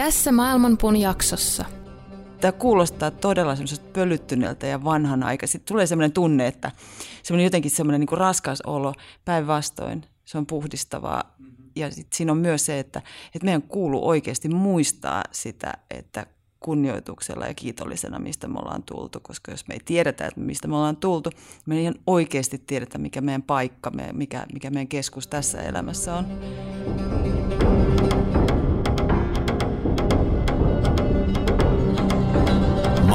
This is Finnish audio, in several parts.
Tässä Maailmanpuun jaksossa. Tämä kuulostaa todella semmoiselta pölyttyneeltä ja aika. Sitten tulee semmoinen tunne, että semmoinen jotenkin semmoinen niin raskas olo päinvastoin. Se on puhdistavaa. Ja sitten siinä on myös se, että, että meidän kuuluu oikeasti muistaa sitä, että kunnioituksella ja kiitollisena, mistä me ollaan tultu, koska jos me ei tiedetä, että mistä me ollaan tultu, me ei ihan oikeasti tiedetä, mikä meidän paikka, mikä, mikä meidän keskus tässä elämässä on.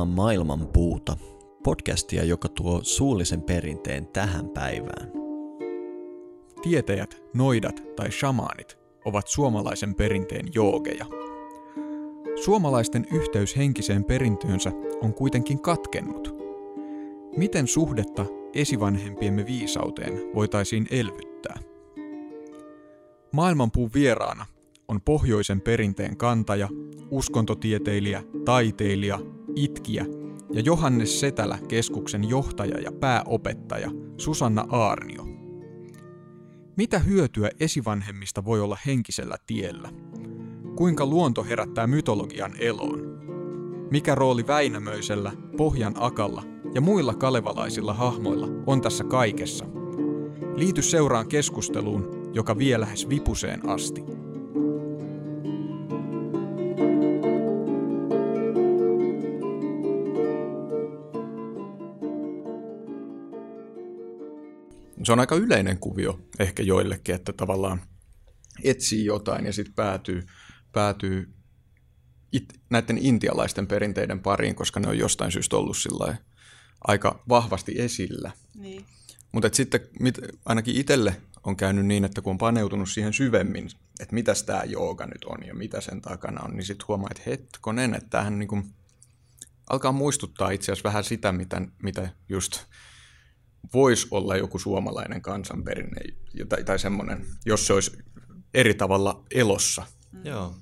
Kuuntelemaan Maailman puuta, podcastia, joka tuo suullisen perinteen tähän päivään. Tietäjät, noidat tai shamaanit ovat suomalaisen perinteen joogeja. Suomalaisten yhteys henkiseen perintöönsä on kuitenkin katkennut. Miten suhdetta esivanhempiemme viisauteen voitaisiin elvyttää? Maailmanpuun vieraana on pohjoisen perinteen kantaja, uskontotieteilijä, taiteilija, itkiä ja Johannes Setälä keskuksen johtaja ja pääopettaja Susanna Aarnio. Mitä hyötyä esivanhemmista voi olla henkisellä tiellä? Kuinka luonto herättää mytologian eloon? Mikä rooli Väinämöisellä, Pohjan Akalla ja muilla kalevalaisilla hahmoilla on tässä kaikessa? Liity seuraan keskusteluun, joka vie lähes vipuseen asti. Se on aika yleinen kuvio ehkä joillekin, että tavallaan etsii jotain ja sitten päätyy, päätyy it, näiden intialaisten perinteiden pariin, koska ne on jostain syystä ollut aika vahvasti esillä. Niin. Mutta sitten mit, ainakin itselle on käynyt niin, että kun on paneutunut siihen syvemmin, että mitä tämä jooga nyt on ja mitä sen takana on, niin sitten huomaa, että hetkonen, että tämähän niinku alkaa muistuttaa itse asiassa vähän sitä, mitä, mitä just voisi olla joku suomalainen kansanperinne tai, tai semmoinen, jos se olisi eri tavalla elossa. Mm. Joo.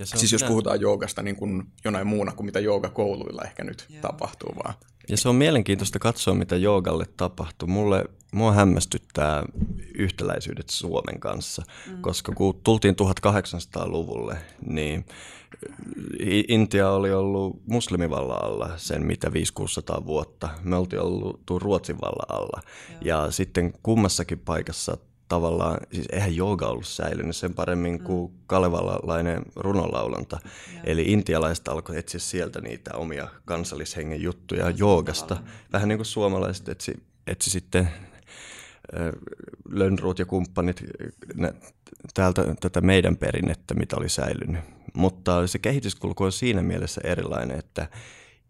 Ja se siis jos minä... puhutaan joogasta niin kuin jonain muuna kuin mitä joogakouluilla ehkä nyt Joo. tapahtuu vaan. Ja se on mielenkiintoista katsoa, mitä joogalle tapahtuu. Mulle, mua hämmästyttää yhtäläisyydet Suomen kanssa, mm. koska kun tultiin 1800-luvulle, niin Intia oli ollut muslimivallan alla sen mitä 500 vuotta. Me oltiin ollut Ruotsin vallan alla. Joo. Ja sitten kummassakin paikassa tavallaan, siis eihän jooga ollut säilynyt sen paremmin mm. kuin kalevalainen runolaulanta. Joo. Eli intialaiset alkoi etsiä sieltä niitä omia kansallishengen juttuja joogasta. Vähän niin kuin suomalaiset etsi, etsi sitten Lönnruut ja kumppanit ne, täältä tätä meidän perinnettä, mitä oli säilynyt. Mutta se kehityskulku on siinä mielessä erilainen, että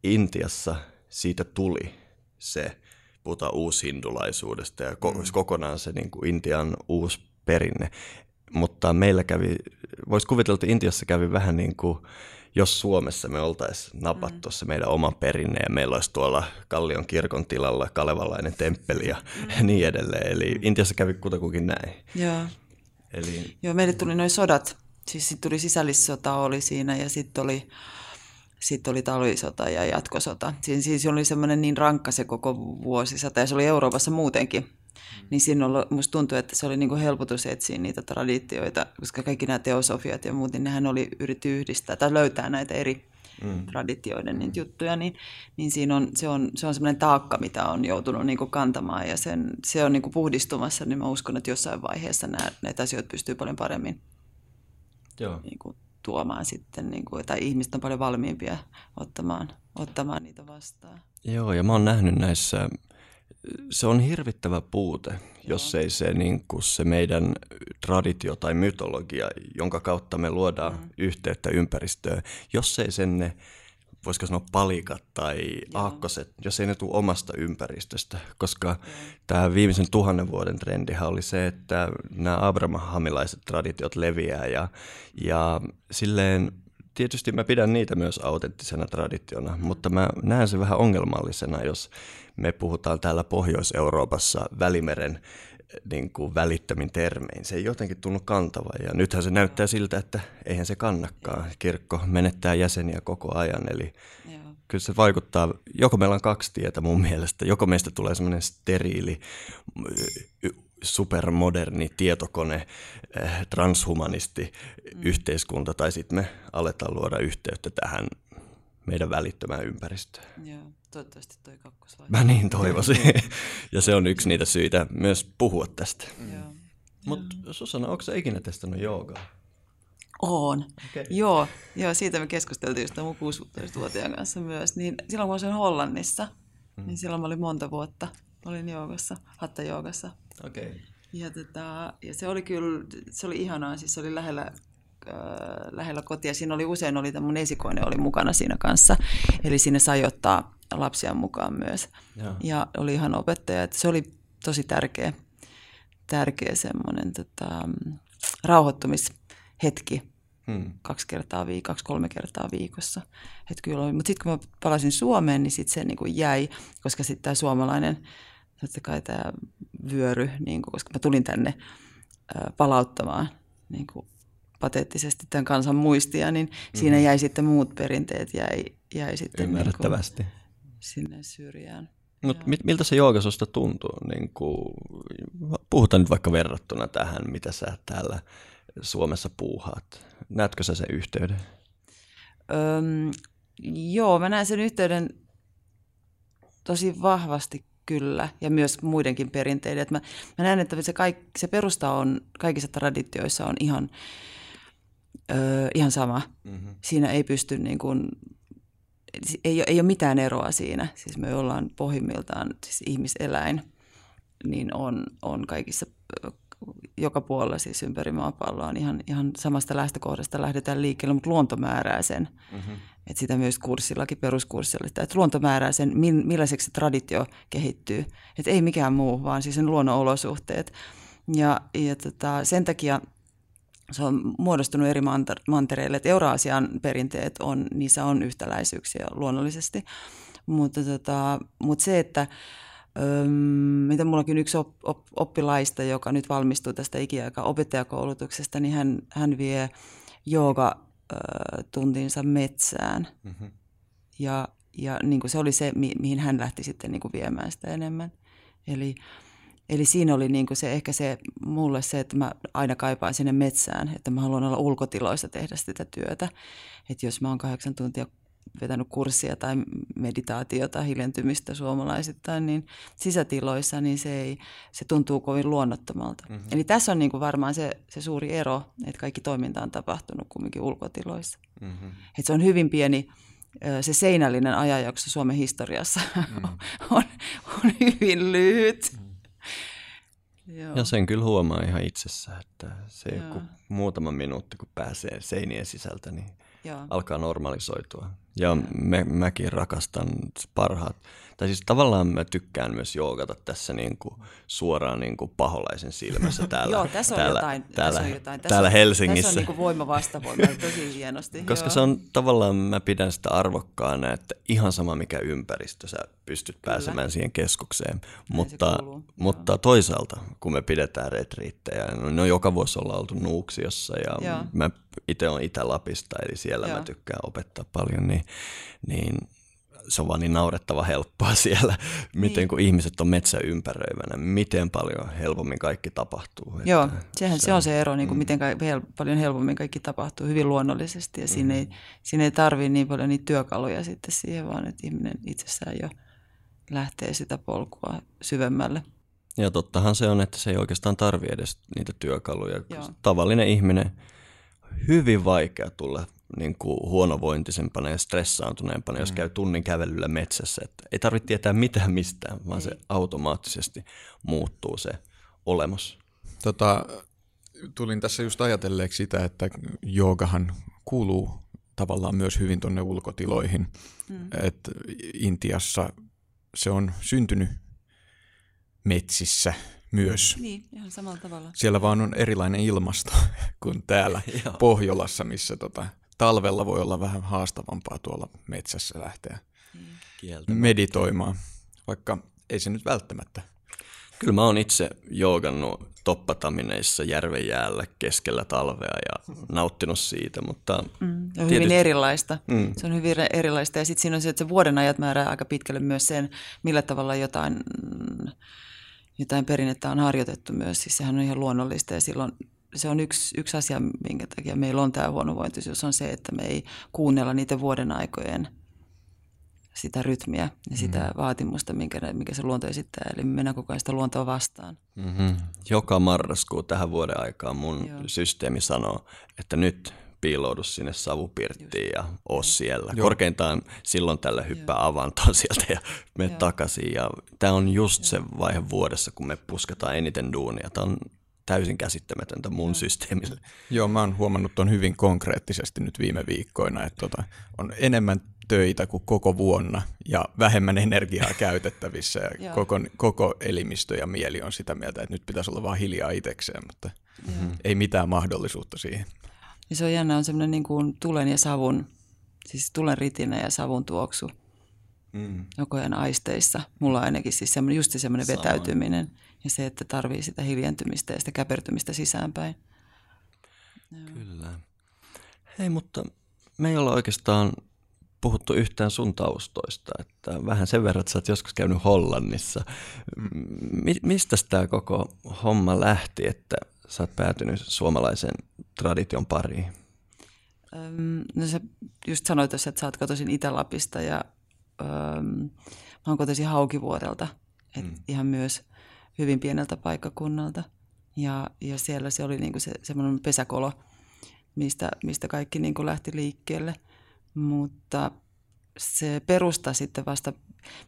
Intiassa siitä tuli se, puhutaan uushindulaisuudesta ja mm. kokonaan se niin kuin Intian uusi perinne. Mutta meillä kävi, voisi kuvitella, että Intiassa kävi vähän niin kuin, jos Suomessa me oltaisiin napattu mm. se meidän oma perinne ja meillä olisi tuolla Kallion kirkon tilalla kalevalainen temppeli ja mm. niin edelleen. Eli Intiassa kävi kutakuinkin näin. Joo. Eli... Joo, meille tuli noin sodat Siis sitten tuli sisällissota oli siinä ja sitten oli, sit oli talvisota ja jatkosota. Siinä siis oli semmoinen niin rankka se koko vuosisata ja se oli Euroopassa muutenkin. Mm. Niin siinä oli, musta tuntui, että se oli niinku helpotus etsiä niitä traditioita, koska kaikki nämä teosofiat ja muut, niin nehän oli yritti yhdistää tai löytää näitä eri mm. traditioiden niitä juttuja, niin, niin siinä on, se on, se on semmoinen taakka, mitä on joutunut niinku kantamaan ja sen, se on niinku puhdistumassa, niin mä uskon, että jossain vaiheessa nämä, näitä asioita pystyy paljon paremmin Joo. Niin kuin, tuomaan sitten, niin kuin, tai ihmiset on paljon valmiimpia ottamaan, ottamaan niitä vastaan. Joo, ja mä oon nähnyt näissä se on hirvittävä puute, jos ei se, niin kuin se meidän traditio tai mytologia, jonka kautta me luodaan mm. yhteyttä ympäristöön, jos ei sen ne voisiko sanoa palikat tai Joo. aakkoset, jos ei ne tule omasta ympäristöstä, koska Joo. tämä viimeisen tuhannen vuoden trendihän oli se, että nämä abrahamilaiset traditiot leviää ja, ja silleen tietysti mä pidän niitä myös autenttisena traditiona, mutta mä näen sen vähän ongelmallisena, jos me puhutaan täällä Pohjois-Euroopassa Välimeren niin kuin välittömin termein. Se ei jotenkin tunnu kantava ja nythän se näyttää siltä, että eihän se kannakaan. Kirkko menettää jäseniä koko ajan, eli Joo. kyllä se vaikuttaa, joko meillä on kaksi tietä mun mielestä, joko meistä tulee semmoinen steriili, supermoderni tietokone, transhumanisti mm. yhteiskunta, tai sitten me aletaan luoda yhteyttä tähän meidän välittömään ympäristöön. Joo, toivottavasti toi kakkosvaihe. Mä niin toivoisin. ja se on yksi niitä syitä myös puhua tästä. Mm. Mutta Susanna, onko sä ikinä testannut joogaa? Oon. Okay. Joo, joo, siitä me keskusteltiin just mun 16-vuotiaan kanssa myös. Niin silloin kun olin Hollannissa, mm. niin silloin mä olin monta vuotta. Olin joogassa, hatta joogassa. Okay. Ja, tota, ja se oli kyllä, se oli ihanaa, siis se oli lähellä Äh, lähellä kotia. Siinä oli usein oli mun esikoinen oli mukana siinä kanssa, eli sinne sai ottaa lapsia mukaan myös. Ja, ja oli ihan opettaja, että se oli tosi tärkeä, tärkeä semmoinen tota, rauhoittumishetki hmm. kaksi kertaa viikossa, kaksi kolme kertaa viikossa. Et kyllä oli, mutta sitten kun mä palasin Suomeen, niin sitten se niin kuin jäi, koska sitten tämä suomalainen, totta kai tämä vyöry, niin kuin, koska mä tulin tänne palauttamaan niin kuin pateettisesti tämän kansan muistia, niin mm-hmm. siinä jäi sitten muut perinteet jäi, jäi sitten Ymmärrettävästi. Niin sinne syrjään. Mutta mit, miltä se jooga susta tuntuu? Niin kuin, puhutaan nyt vaikka verrattuna tähän, mitä sä täällä Suomessa puuhaat. Näetkö sä sen yhteyden? Öm, joo, mä näen sen yhteyden tosi vahvasti kyllä, ja myös muidenkin perinteiden. mä, mä näen, että se, kaik, se perusta on kaikissa traditioissa on ihan öö, ihan sama. Mm-hmm. Siinä ei pysty niin kuin, ei, ei ole mitään eroa siinä. Siis me ollaan pohjimmiltaan siis ihmiseläin, niin on, on kaikissa joka puolella siis ympäri maapalloa ihan, ihan samasta lähtökohdasta lähdetään liikkeelle, mutta luonto määrää sen. Mm-hmm. Että sitä myös kurssillakin, peruskurssilla, että luonto määrää sen, millaiseksi se traditio kehittyy. Että ei mikään muu, vaan siis sen luonnon olosuhteet. Ja, ja tota, sen takia se on muodostunut eri mantereille. Että Euraasian perinteet on, niissä on yhtäläisyyksiä luonnollisesti, mutta, tota, mutta se, että Öm, mitä mullakin yksi op, op, oppilaista, joka nyt valmistuu tästä ikiaikaa opettajakoulutuksesta, niin hän, hän vie jooga tuntinsa metsään. Mm-hmm. Ja, ja niin kuin se oli se, mi, mihin hän lähti sitten niin kuin viemään sitä enemmän. Eli Eli siinä oli niin kuin se, ehkä se mulle se, että mä aina kaipaan sinne metsään, että mä haluan olla ulkotiloissa tehdä sitä työtä. Että jos mä oon kahdeksan tuntia vetänyt kurssia tai meditaatiota, hiljentymistä suomalaisittain, niin sisätiloissa niin se, ei, se tuntuu kovin luonnottomalta. Mm-hmm. Eli tässä on niin kuin varmaan se, se suuri ero, että kaikki toiminta on tapahtunut kumminkin ulkotiloissa. Mm-hmm. Että se on hyvin pieni, se seinällinen ajanjakso Suomen historiassa mm. on, on hyvin lyhyt. Joo. Ja sen kyllä huomaa ihan itsessä, että se joku muutama minuutti, kun pääsee seinien sisältä, niin Joo. alkaa normalisoitua. Ja me, mäkin rakastan parhaat tai siis tavallaan mä tykkään myös joogata tässä niin kuin suoraan niin kuin paholaisen silmässä täällä, Joo, tässä on täällä, jotain. Täällä, tässä on jotain. Tässä, täällä Helsingissä. Tässä on niin voima vastavoima tosi hienosti. Koska Joo. se on tavallaan, mä pidän sitä arvokkaana, että ihan sama mikä ympäristö, sä pystyt Kyllä. pääsemään siihen keskukseen. mutta, mutta toisaalta, kun me pidetään retriittejä, no, no joka vuosi ollaan oltu Nuuksiossa ja Joo. mä itse olen Itä-Lapista, eli siellä Joo. mä tykkään opettaa paljon, niin, niin se on vaan niin naurettava helppoa siellä, miten niin. kun ihmiset on metsäympäröivänä, miten paljon helpommin kaikki tapahtuu. Joo, sehän se, se on se ero, niin kuin mm. miten ka- hel- paljon helpommin kaikki tapahtuu hyvin luonnollisesti ja mm. siinä ei, siinä ei tarvitse niin paljon niitä työkaluja sitten siihen, vaan että ihminen itsessään jo lähtee sitä polkua syvemmälle. Ja tottahan se on, että se ei oikeastaan tarvi edes niitä työkaluja. Joo. Tavallinen ihminen, hyvin vaikea tulla niin kuin huonovointisempana ja stressaantuneempana, mm. jos käy tunnin kävelyllä metsässä. Että ei tarvitse tietää mitään mistään, vaan ei. se automaattisesti muuttuu se olemus. Tota, tulin tässä just ajatelleeksi sitä, että joogahan kuuluu tavallaan myös hyvin tuonne ulkotiloihin. Mm. Et Intiassa se on syntynyt metsissä myös. Niin, ihan samalla tavalla. Siellä vaan on erilainen ilmasto kuin täällä Pohjolassa, missä tota, talvella voi olla vähän haastavampaa tuolla metsässä lähteä Kieltä meditoimaan, vaikka ei se nyt välttämättä. Kyllä mä oon itse joogannut toppatamineissa järven jäällä keskellä talvea ja nauttinut siitä, mutta... Mm, on tietysti... hyvin erilaista. Mm. Se on hyvin erilaista ja sitten siinä on se, että se vuoden ajat määrää aika pitkälle myös sen, millä tavalla jotain, jotain perinnettä on harjoitettu myös. Siis sehän on ihan luonnollista ja silloin se on yksi, yksi asia, minkä takia meillä on tämä huonovointisuus, on se, että me ei kuunnella niitä vuoden aikojen sitä rytmiä ja sitä mm. vaatimusta, minkä, mikä se luonto esittää. Eli me mennään koko ajan sitä luontoa vastaan. Mm-hmm. Joka marraskuu tähän vuoden aikaan mun Joo. systeemi sanoo, että nyt piiloudu sinne savupirttiin Just. ja oo siellä. Joo. Korkeintaan silloin tällä hyppää Joo. avantoon sieltä ja me takaisin. Ja tämä on just Joo. se vaihe vuodessa, kun me pusketaan eniten duunia. Tämä on täysin käsittämätöntä mun systeemille. Joo, mä oon huomannut ton hyvin konkreettisesti nyt viime viikkoina, että tota, on enemmän töitä kuin koko vuonna ja vähemmän energiaa käytettävissä ja koko, koko elimistö ja mieli on sitä mieltä, että nyt pitäisi olla vaan hiljaa itsekseen, mutta Joo. ei mitään mahdollisuutta siihen. Ja se on jännä, on semmoinen niin kuin tulen ja savun, siis tulen ritinä ja savun tuoksu mm. koko ajan aisteissa. Mulla on ainakin siis semmoinen, just semmoinen vetäytyminen ja se, että tarvii sitä hiljentymistä ja sitä käpertymistä sisäänpäin. Kyllä. Hei, mutta me ei olla oikeastaan puhuttu yhtään sun taustoista, että vähän sen verran, että sä oot joskus käynyt Hollannissa. Mi- mistä tämä koko homma lähti, että sä oot päätynyt suomalaisen tradition pariin? Öm, no sä just sanoit että sä oot kotoisin Itä-Lapista ja mä oon kotoisin Haukivuorelta, et mm. ihan myös hyvin pieneltä paikkakunnalta. Ja, ja siellä se oli niinku se semmoinen pesäkolo, mistä, mistä kaikki niinku lähti liikkeelle – mutta se perusta sitten vasta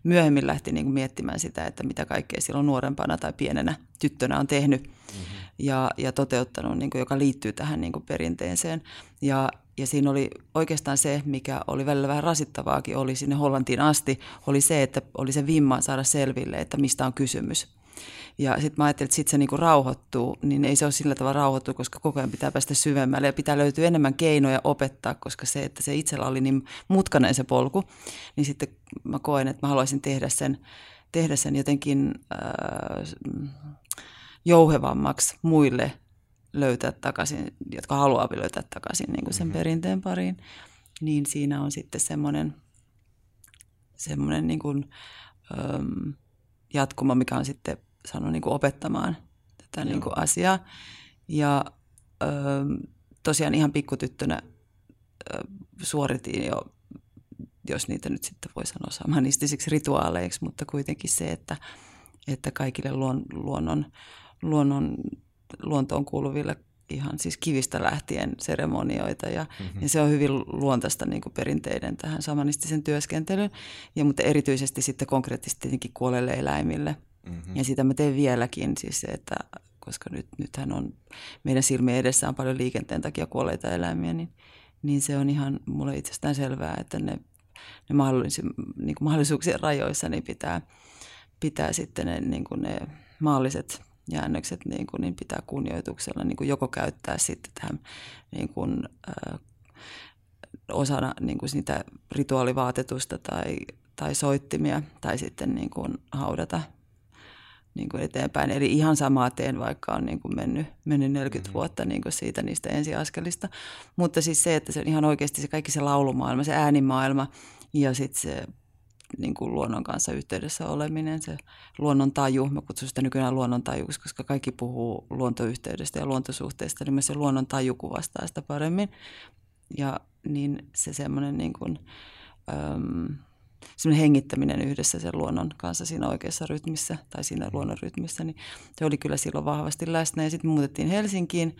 myöhemmin lähti niin kuin miettimään sitä, että mitä kaikkea silloin nuorempana tai pienenä tyttönä on tehnyt mm-hmm. ja, ja toteuttanut, niin kuin, joka liittyy tähän niin kuin perinteeseen. Ja, ja siinä oli oikeastaan se, mikä oli välillä vähän rasittavaakin, oli sinne Hollantiin asti, oli se, että oli se vimma saada selville, että mistä on kysymys. Ja sitten mä ajattelin, että sitten se niinku rauhoittuu, niin ei se ole sillä tavalla rauhoittu, koska koko ajan pitää päästä syvemmälle ja pitää löytyä enemmän keinoja opettaa, koska se, että se itsellä oli niin mutkainen se polku, niin sitten mä koen, että mä haluaisin tehdä sen, tehdä sen jotenkin äh, jouhevammaksi muille löytää takaisin, jotka haluaa löytää takaisin niin kuin sen mm-hmm. perinteen pariin. Niin siinä on sitten semmoinen, semmoinen niin kuin, ähm, jatkuma, mikä on sitten saanut niin kuin opettamaan tätä niin kuin asiaa. Ja ö, tosiaan ihan pikkutyttönä ö, suoritin jo, jos niitä nyt sitten voi sanoa samanistisiksi rituaaleiksi, mutta kuitenkin se, että, että kaikille luon, luonnon, luonnon, luontoon kuuluville ihan siis kivistä lähtien seremonioita ja, mm-hmm. ja se on hyvin luontaista niin kuin perinteiden tähän samanistisen työskentelyyn, ja, mutta erityisesti sitten konkreettisesti tietenkin kuolelle eläimille – Mm-hmm. Ja sitä mä teen vieläkin, siis se, että koska nyt, nythän on meidän silmien edessä on paljon liikenteen takia kuolleita eläimiä, niin, niin se on ihan mulle itsestään selvää, että ne, ne mahdollis, niin kuin mahdollisuuksien rajoissa niin pitää, pitää sitten ne, niin kuin ne maalliset jäännökset niin, kuin, niin pitää kunnioituksella niin kuin joko käyttää sitten tähän niin kuin, äh, osana niin kuin sitä rituaalivaatetusta tai, tai soittimia tai sitten niin kuin haudata niin kuin eteenpäin. Eli ihan samaa teen, vaikka on niin kuin mennyt, mennyt 40 mm-hmm. vuotta niin kuin siitä niistä ensiaskelista. Mutta siis se, että se on ihan oikeasti se kaikki se laulumaailma, se äänimaailma ja sitten se niin kuin luonnon kanssa yhteydessä oleminen, se luonnon taju, mä kutsun sitä nykyään luonnon tajuksi, koska kaikki puhuu luontoyhteydestä ja luontosuhteista, niin myös se luonnon taju kuvastaa sitä paremmin. Ja niin se semmoinen niin kuin, äm, semmoinen hengittäminen yhdessä sen luonnon kanssa siinä oikeassa rytmissä tai siinä mm. luonnon rytmissä, niin se oli kyllä silloin vahvasti läsnä. Ja sitten muutettiin Helsinkiin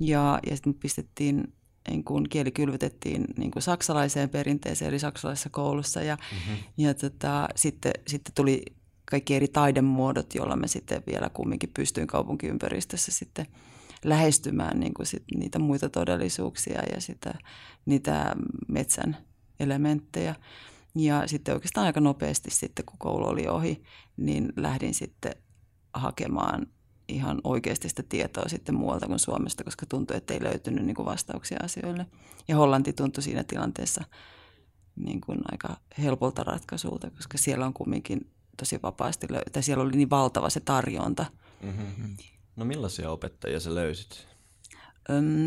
ja, ja sitten pistettiin niin kuin kieli kylvetettiin niin kuin saksalaiseen perinteeseen, eli saksalaisessa koulussa. Ja, mm-hmm. ja tota, sitten, sitten tuli kaikki eri taidemuodot, joilla me sitten vielä kumminkin pystyin kaupunkiympäristössä sitten lähestymään niin kuin sit niitä muita todellisuuksia ja sitä, niitä metsän elementtejä. Ja sitten oikeastaan aika nopeasti sitten, kun koulu oli ohi, niin lähdin sitten hakemaan ihan oikeasti sitä tietoa sitten muualta kuin Suomesta, koska tuntui, että ei löytynyt niin kuin vastauksia asioille. Ja Hollanti tuntui siinä tilanteessa niin kuin aika helpolta ratkaisulta, koska siellä on kumminkin tosi vapaasti, tai siellä oli niin valtava se tarjonta. Mm-hmm. No millaisia opettajia sä löysit?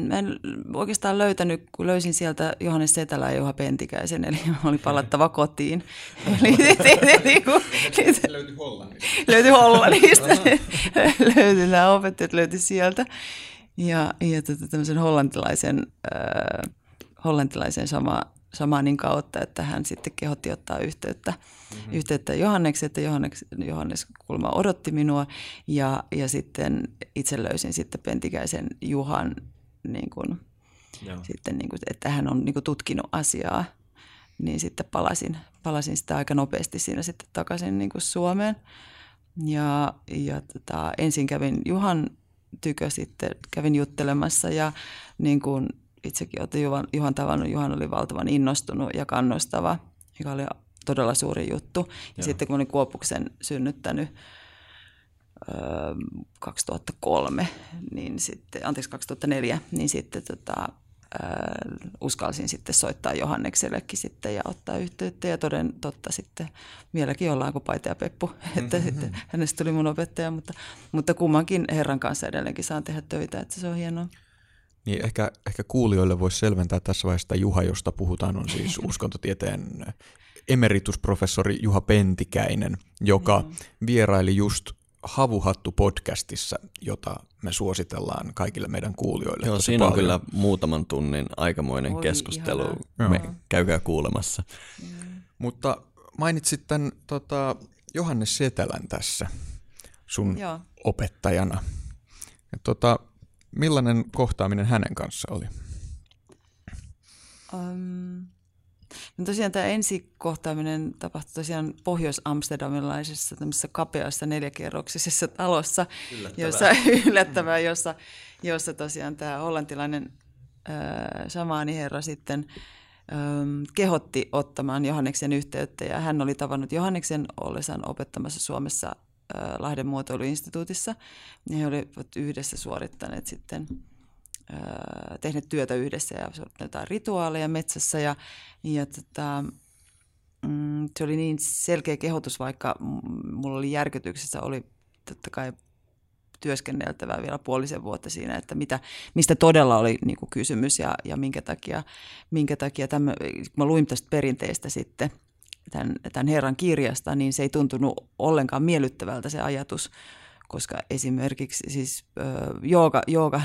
Mä en oikeastaan löytänyt, kun löysin sieltä Johannes Setälä ja Juha Pentikäisen, eli oli palattava kotiin. eli, löytyi Hollannista. Löytyi Hollannista. löytyi nämä opettajat, löytyi sieltä. Ja, ja tota, tämmöisen hollantilaisen, äh, hollantilaisen sama, Samanin kautta, että hän sitten kehotti ottaa yhteyttä, mm-hmm. yhteyttä Johanneksi, että Johannes, Johannes kulma odotti minua ja, ja sitten itse löysin sitten Pentikäisen Juhan, niin kuin, sitten niin kuin, että hän on niin kuin tutkinut asiaa, niin sitten palasin, palasin sitä aika nopeasti siinä sitten takaisin niin kuin Suomeen. Ja, ja tota, ensin kävin Juhan tykö sitten, kävin juttelemassa ja niin kuin itsekin olette Juhan, Juhan tavannut. Juhan oli valtavan innostunut ja kannustava, joka oli todella suuri juttu. Ja sitten kun olin Kuopuksen synnyttänyt ö, 2003, niin sitten, anteeksi 2004, niin sitten tota, ö, uskalsin sitten soittaa Johanneksellekin sitten ja ottaa yhteyttä ja toden totta sitten vieläkin ollaan kuin Paita ja Peppu, että mm-hmm. sitten hänestä tuli mun opettaja, mutta, mutta kummankin herran kanssa edelleenkin saan tehdä töitä, että se on hienoa. Niin ehkä, ehkä kuulijoille voisi selventää tässä vaiheessa, että Juha, josta puhutaan, on siis uskontotieteen emeritusprofessori Juha Pentikäinen, joka mm. vieraili just Havuhattu-podcastissa, jota me suositellaan kaikille meidän kuulijoille. Joo, siinä paljon. on kyllä muutaman tunnin aikamoinen Oi, keskustelu. Me käykää kuulemassa. Mm. Mutta mainitsit tämän tota, Johannes Setelän tässä sun Joo. opettajana. Ja, tota, Millainen kohtaaminen hänen kanssa oli? Um, no tosiaan tämä ensikohtaaminen tapahtui tosiaan pohjois-amsterdamilaisessa tämmöisessä kapeassa neljäkerroksisessa talossa, yllättävää. jossa, yllättävää, jossa, jossa tosiaan tämä hollantilainen äh, samaani herra sitten ähm, kehotti ottamaan Johanneksen yhteyttä ja hän oli tavannut Johanneksen ollessaan opettamassa Suomessa Lahden muotoiluinstituutissa. He olivat yhdessä suorittaneet sitten tehneet työtä yhdessä ja jotain rituaaleja metsässä ja, ja tota, mm, se oli niin selkeä kehotus, vaikka mulla oli järkytyksessä, oli totta kai työskenneltävää vielä puolisen vuotta siinä, että mitä, mistä todella oli niin kuin kysymys ja, ja minkä takia, minkä takia tämän, kun mä luin tästä perinteistä sitten – tämän, tämän Herran kirjasta, niin se ei tuntunut ollenkaan miellyttävältä se ajatus, koska esimerkiksi siis jooga, jooga,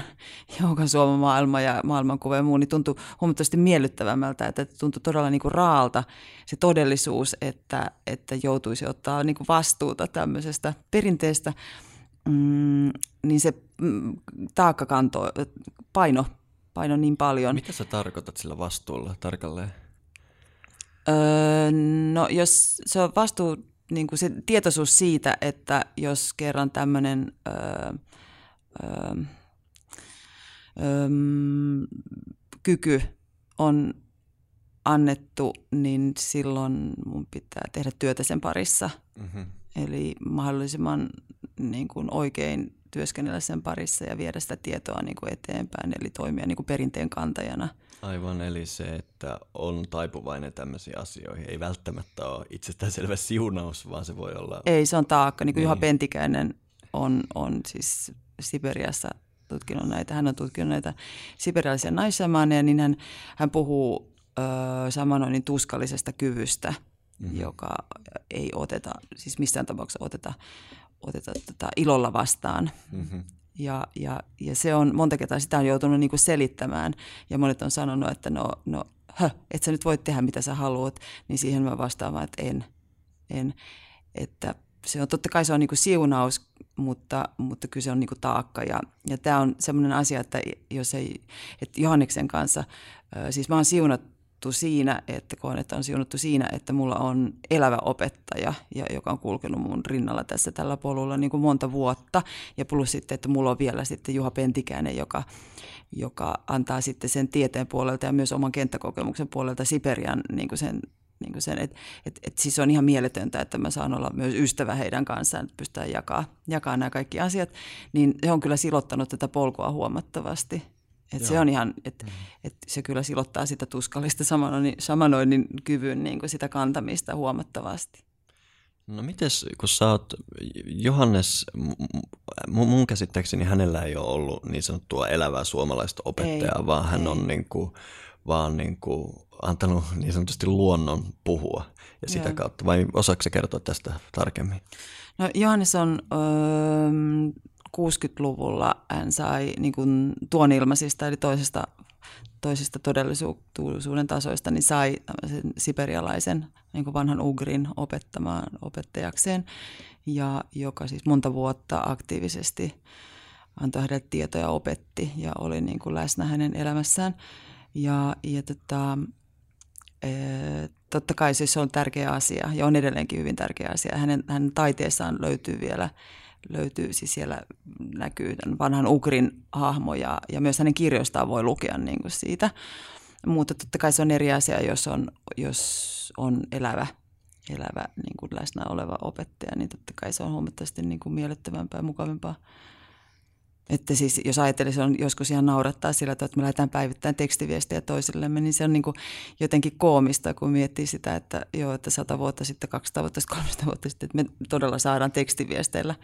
jooga Suomen maailma ja maailmankuva ja muu, niin tuntui huomattavasti miellyttävämmältä, että tuntui todella niin kuin raalta se todellisuus, että, että joutuisi ottaa niin kuin vastuuta tämmöisestä perinteestä, mm, niin se mm, taakka kantoi, paino, paino niin paljon. Mitä sä tarkoitat sillä vastuulla tarkalleen? Öö, no jos se on vastuu, niin kuin se tietoisuus siitä, että jos kerran tämmöinen öö, öö, öö, kyky on annettu, niin silloin mun pitää tehdä työtä sen parissa. Mm-hmm. Eli mahdollisimman niin kuin oikein työskennellä sen parissa ja viedä sitä tietoa niin kuin eteenpäin, eli toimia niin kuin perinteen kantajana – Aivan, eli se, että on taipuvainen tämmöisiin asioihin, ei välttämättä ole itsestäänselvä siunaus, vaan se voi olla... Ei, se on taakka. Niin kuin niin. Juha Pentikäinen on, on siis Siberiassa tutkinut näitä, hän on tutkinut näitä siberialaisia naissamaaneja, niin hän, hän puhuu ö, samanoinnin tuskallisesta kyvystä, mm-hmm. joka ei oteta, siis missään tapauksessa oteta, oteta tota ilolla vastaan. Mm-hmm. Ja, ja, ja se on monta kertaa sitä on joutunut niin kuin selittämään ja monet on sanonut, että no, no hö, et sä nyt voit tehdä mitä sä haluat, niin siihen mä vastaan että en. en. Että se on totta kai se on niin kuin siunaus, mutta, mutta kyllä se on niin kuin taakka. Ja, ja tämä on semmoinen asia, että jos ei, että Johanneksen kanssa, siis mä oon siunattu siinä, että koen, että on siunattu siinä, että mulla on elävä opettaja, ja, joka on kulkenut mun rinnalla tässä tällä polulla niin kuin monta vuotta. Ja plus sitten, että mulla on vielä sitten Juha Pentikäinen, joka, joka antaa sitten sen tieteen puolelta ja myös oman kenttäkokemuksen puolelta Siperian niin kuin sen niin kuin sen, että et, et siis on ihan mieletöntä, että mä saan olla myös ystävä heidän kanssaan, että pystytään jakaa, jakaa nämä kaikki asiat, niin se on kyllä silottanut tätä polkua huomattavasti. Et se on ihan, että mm. et se kyllä silottaa sitä tuskallista samanoinnin, samanoinnin kyvyn niin kuin sitä kantamista huomattavasti. No mites, kun sä oot, Johannes, mun käsittääkseni hänellä ei ole ollut niin sanottua elävää suomalaista opettajaa, ei, vaan hän ei. on niin kuin, vaan niin kuin antanut niin sanotusti luonnon puhua ja sitä Joo. kautta. Vai osaako kertoa tästä tarkemmin? No Johannes on öö, 60-luvulla, hän sai niin kuin tuon ilmaisista eli toisesta, toisista todellisuuden tasoista, niin sai siperialaisen niin kuin vanhan Ugrin opettamaan opettajakseen, ja joka siis monta vuotta aktiivisesti antoi hänelle tietoja, opetti ja oli niin kuin läsnä hänen elämässään. Ja, ja tota, e, totta kai siis se on tärkeä asia ja on edelleenkin hyvin tärkeä asia. Hänen, hänen taiteessaan löytyy vielä, löytyy siis siellä näkyy tämän vanhan Ugrin hahmo ja, ja myös hänen kirjoistaan voi lukea niin kuin siitä. Mutta totta kai se on eri asia, jos on, jos on elävä, elävä niin kuin läsnä oleva opettaja, niin totta kai se on huomattavasti niin kuin miellyttävämpää ja mukavampaa. Että siis jos ajattelee, se on joskus ihan naurattaa sillä, että me lähdetään päivittäin tekstiviestejä toisillemme, niin se on niin kuin jotenkin koomista, kun miettii sitä, että joo, että sata vuotta sitten, 200 vuotta sitten, 300 vuotta sitten, että me todella saadaan tekstiviesteillä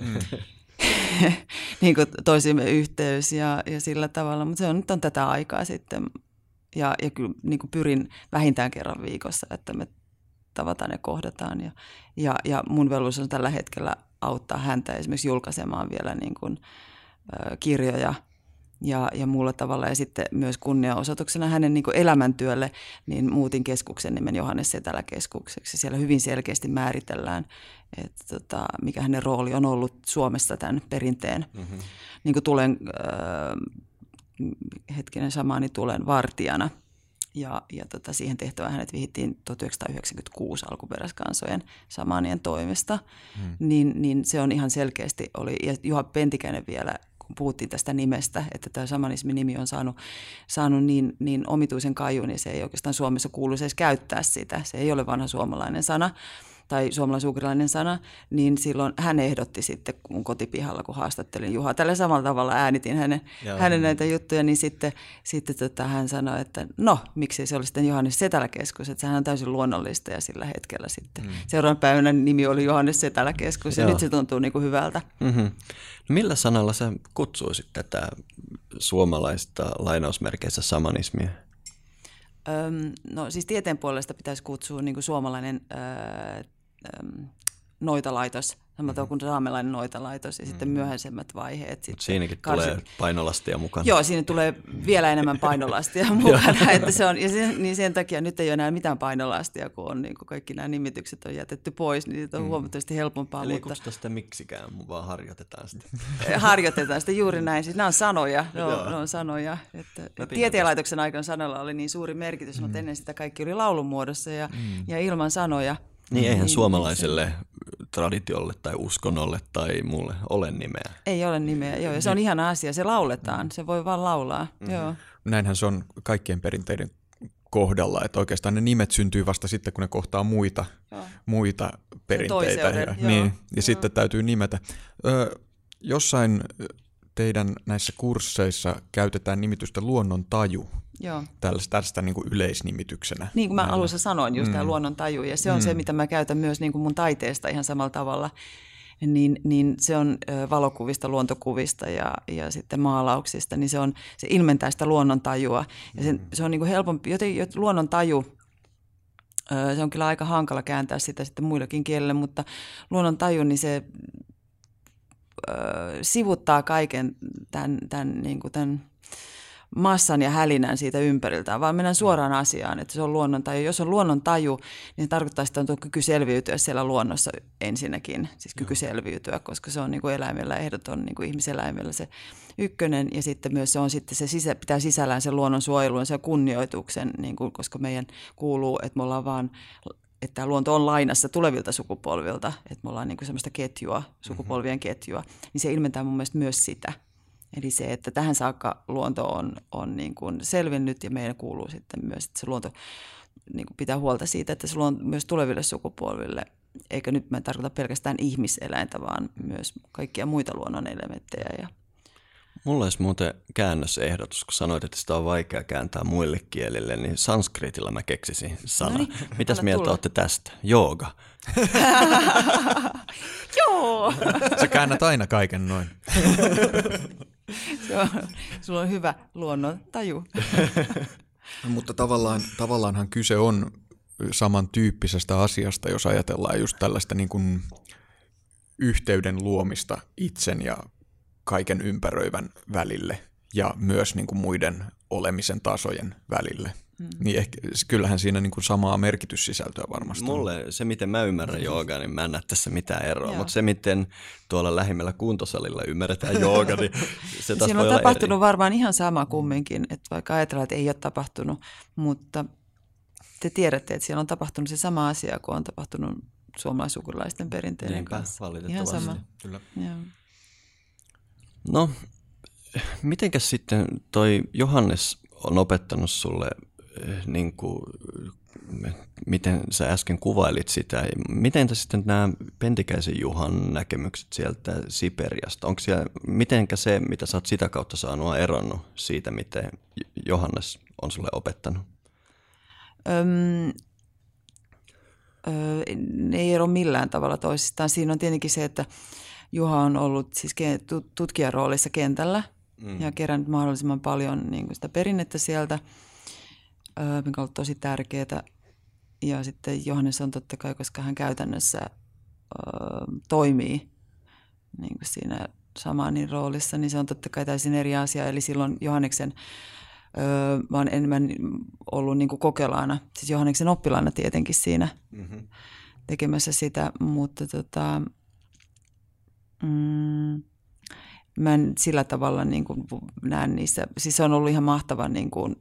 mm. niin kuin toisimme yhteys ja, ja sillä tavalla, mutta se on nyt on tätä aikaa sitten. Ja, ja kyllä niin kuin pyrin vähintään kerran viikossa, että me tavataan ja kohdataan. Ja, ja, ja mun velvollisuus on tällä hetkellä auttaa häntä esimerkiksi julkaisemaan vielä niin kuin, ö, kirjoja ja, ja muulla tavalla. Ja sitten myös kunniaosoituksena hänen niin kuin elämäntyölle, niin muutin keskuksen nimen Johannes Setälä keskukseksi. Siellä hyvin selkeästi määritellään, että tota, mikä hänen rooli on ollut Suomessa tämän perinteen. Mm-hmm. Niin kuin tulen, ö, hetkinen samaani tulen vartijana – ja, ja tota, siihen tehtävään hänet vihittiin 1996 alkuperäiskansojen samanien toimesta. Hmm. Niin, niin se on ihan selkeästi oli, ja Juha Pentikäinen vielä, kun puhuttiin tästä nimestä, että tämä samanismin nimi on saanut, saanut niin, niin omituisen kajun, niin se ei oikeastaan Suomessa kuuluisi edes käyttää sitä. Se ei ole vanha suomalainen sana tai suomalaisukrilainen sana, niin silloin hän ehdotti sitten mun kotipihalla, kun haastattelin Juha. Tällä samalla tavalla äänitin hänen, hänen näitä juttuja, niin sitten, sitten tota, hän sanoi, että no, miksi se oli sitten Johannes Setälä-keskus, että sehän on täysin luonnollista ja sillä hetkellä sitten. Mm. Seuraavan päivänä nimi oli Johannes Setälä-keskus ja Joo. nyt se tuntuu niin kuin hyvältä. Mm-hmm. No millä sanalla sä kutsuisit tätä suomalaista lainausmerkeissä samanismia? Öm, no siis tieteen puolesta pitäisi kutsua niin kuin suomalainen öö, noitalaitos, samaten mm-hmm. kuin saamelainen noitalaitos ja mm-hmm. sitten myöhäisemmät vaiheet. Sitten siinäkin karsi... tulee painolastia mukana. Joo, siinä tulee vielä enemmän painolastia mukana. että se on, ja sen, niin sen takia nyt ei ole enää mitään painolastia, kun on niin kuin kaikki nämä nimitykset on jätetty pois, niin siitä on mm. huomattavasti helpompaa. Eli mutta... ei sitä miksikään, vaan harjoitetaan sitä. harjoitetaan sitä juuri näin. Siis nämä on sanoja. Ne on, ne on sanoja. Että tieteenlaitoksen aikana sanoilla oli niin suuri merkitys, mm. mutta ennen sitä kaikki oli laulun muodossa ja, mm. ja ilman sanoja. Niin eihän niin, suomalaiselle se... traditiolle tai uskonnolle tai mulle ole nimeä. Ei ole nimeä, joo. Ja se on niin. ihana asia. Se lauletaan. Se voi vaan laulaa. Mm-hmm. Joo. Näinhän se on kaikkien perinteiden kohdalla, että oikeastaan ne nimet syntyy vasta sitten, kun ne kohtaa muita, muita perinteitä. Ja, niin, ja joo. sitten täytyy nimetä. Ö, jossain teidän näissä kursseissa käytetään nimitystä luonnon taju. Joo. Tällaista, tästä niin kuin yleisnimityksenä. Niin kuin mä näillä. alussa sanoin, just mm. tämä luonnon taju. Ja se on mm. se, mitä mä käytän myös niin kuin mun taiteesta ihan samalla tavalla. Niin, niin se on valokuvista, luontokuvista ja, ja sitten maalauksista, niin se, on, se ilmentää sitä luonnon tajua. Ja se, mm. se on niin kuin helpompi, joten luonnon taju, se on kyllä aika hankala kääntää sitä sitten muillakin kielillä, mutta luonnon taju, niin se sivuttaa kaiken tämän, tämän, niin kuin tämän massan ja hälinän siitä ympäriltä, vaan mennään suoraan asiaan, että se on luonnon taju. Jos on luonnon taju, niin se tarkoittaa, että on kyky selviytyä siellä luonnossa ensinnäkin, siis kyky selviytyä, koska se on niin kuin eläimellä ehdoton niin kuin ihmiseläimellä se ykkönen. Ja sitten myös se on sitten se sisä, pitää sisällään sen luonnon suojelun ja sen kunnioituksen, niin kuin, koska meidän kuuluu, että me ollaan vaan että tämä luonto on lainassa tulevilta sukupolvilta, että me ollaan niin kuin semmoista ketjua, sukupolvien ketjua, niin se ilmentää mun mielestä myös sitä. Eli se, että tähän saakka luonto on, on niin kuin selvinnyt ja meidän kuuluu sitten myös, että se luonto niin kuin pitää huolta siitä, että se luonto myös tuleville sukupolville, eikä nyt mä tarkoita pelkästään ihmiseläintä, vaan myös kaikkia muita luonnon elementtejä ja Mulla olisi muuten käännösehdotus, kun sanoit, että sitä on vaikea kääntää muille kielille, niin sanskritilla mä keksisin sana. No niin, Mitäs mieltä tulla. olette tästä? Jooga. Joo! Sä käännät aina kaiken noin. Se on, sulla on hyvä luonnon taju. Mutta tavallaan, tavallaanhan kyse on samantyyppisestä asiasta, jos ajatellaan just tällaista niin kuin yhteyden luomista itsen ja kaiken ympäröivän välille ja myös niin kuin muiden olemisen tasojen välille. Mm. Niin ehkä, kyllähän siinä niin kuin samaa merkityssisältöä varmasti Mulle se, miten mä ymmärrän joogaa, niin mä en näe tässä mitään eroa. Mutta se, miten tuolla lähimmällä kuntosalilla ymmärretään jooga, niin se taas Siinä on tapahtunut eri. varmaan ihan sama kumminkin, että vaikka ajatellaan, että ei ole tapahtunut, mutta te tiedätte, että siellä on tapahtunut se sama asia, kuin on tapahtunut suomalaisukulaisten perinteiden Niinpä, kanssa. Ihan sama. Kyllä. Joo. No, mitenkäs sitten toi Johannes on opettanut sulle, eh, niin kuin, miten sä äsken kuvailit sitä, miten sitten nämä Pentikäisen Juhan näkemykset sieltä Siperiasta, onko siellä, mitenkä se, mitä sä oot sitä kautta saanut, eronnut siitä, miten Johannes on sulle opettanut? Öm, ö, ei ero millään tavalla toisistaan. Siinä on tietenkin se, että Juha on ollut siis tutkijan roolissa kentällä mm. ja kerännyt mahdollisimman paljon niin kuin sitä perinnettä sieltä, mikä on ollut tosi tärkeää. Ja sitten Johannes on totta kai, koska hän käytännössä ö, toimii niin kuin siinä samanin roolissa, niin se on totta kai täysin eri asia. Eli silloin Johanneksen, ö, mä oon enemmän ollut niin kuin kokelaana, siis Johanneksen oppilaana tietenkin siinä mm-hmm. tekemässä sitä, mutta tota, Mm, mä en sillä tavalla niin kuin näe niissä, siis se on ollut ihan mahtava, niin kuin,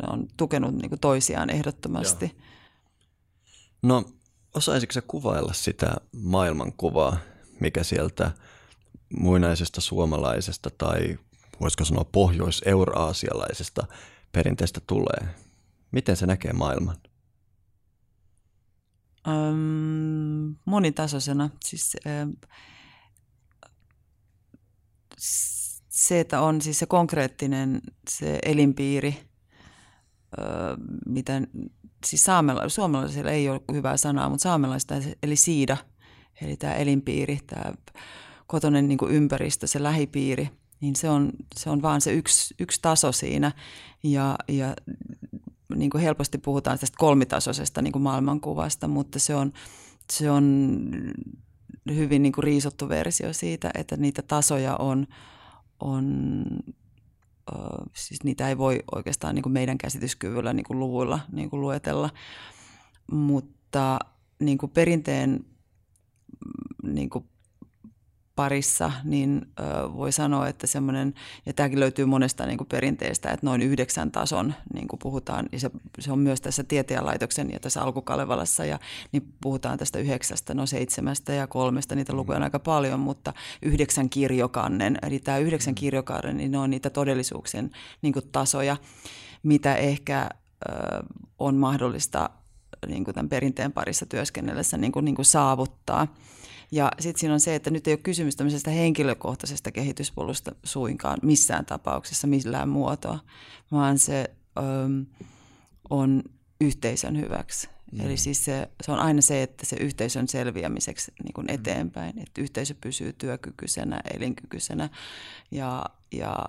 ne on tukenut niin kuin toisiaan ehdottomasti. Joo. No osaisitko sä kuvailla sitä maailmankuvaa, mikä sieltä muinaisesta suomalaisesta tai voisiko sanoa pohjois-euraasialaisesta perinteestä tulee? Miten se näkee maailman? Öm, monitasoisena. Siis, se, että on siis se konkreettinen se elinpiiri, öö, miten, siis saamela, suomalaisilla ei ole hyvää sanaa, mutta saamelaista eli siida, eli tämä elinpiiri, tämä kotonen niin ympäristö, se lähipiiri, niin se on, se on vaan se yksi, yksi taso siinä. Ja, ja niin kuin helposti puhutaan tästä kolmitasoisesta niin kuin maailmankuvasta, mutta se on, se on hyvin niin kuin riisottu versio siitä, että niitä tasoja on, on siis niitä ei voi oikeastaan niin kuin meidän käsityskyvyllä niin kuin luvuilla niin kuin luetella, mutta niin kuin perinteen niin kuin parissa, niin voi sanoa, että semmoinen, ja tämäkin löytyy monesta niin kuin perinteestä, että noin yhdeksän tason niin kuin puhutaan, ja se, se on myös tässä tieteenlaitoksen ja tässä alkukalevalassa, ja niin puhutaan tästä yhdeksästä, no seitsemästä ja kolmesta, niitä lukuja on aika paljon, mutta yhdeksän kirjokannen, eli tämä yhdeksän mm. kirjokannen, niin ne on niitä todellisuuksien niin kuin tasoja, mitä ehkä ö, on mahdollista niin kuin tämän perinteen parissa työskennellessä niin kuin, niin kuin saavuttaa. Ja sitten siinä on se, että nyt ei ole kysymys tämmöisestä henkilökohtaisesta kehityspolusta suinkaan missään tapauksessa, millään muotoa, vaan se ö, on yhteisön hyväksi. Mm. Eli siis se, se on aina se, että se yhteisön selviämiseksi niin kuin mm. eteenpäin, että yhteisö pysyy työkykyisenä, elinkykyisenä ja, ja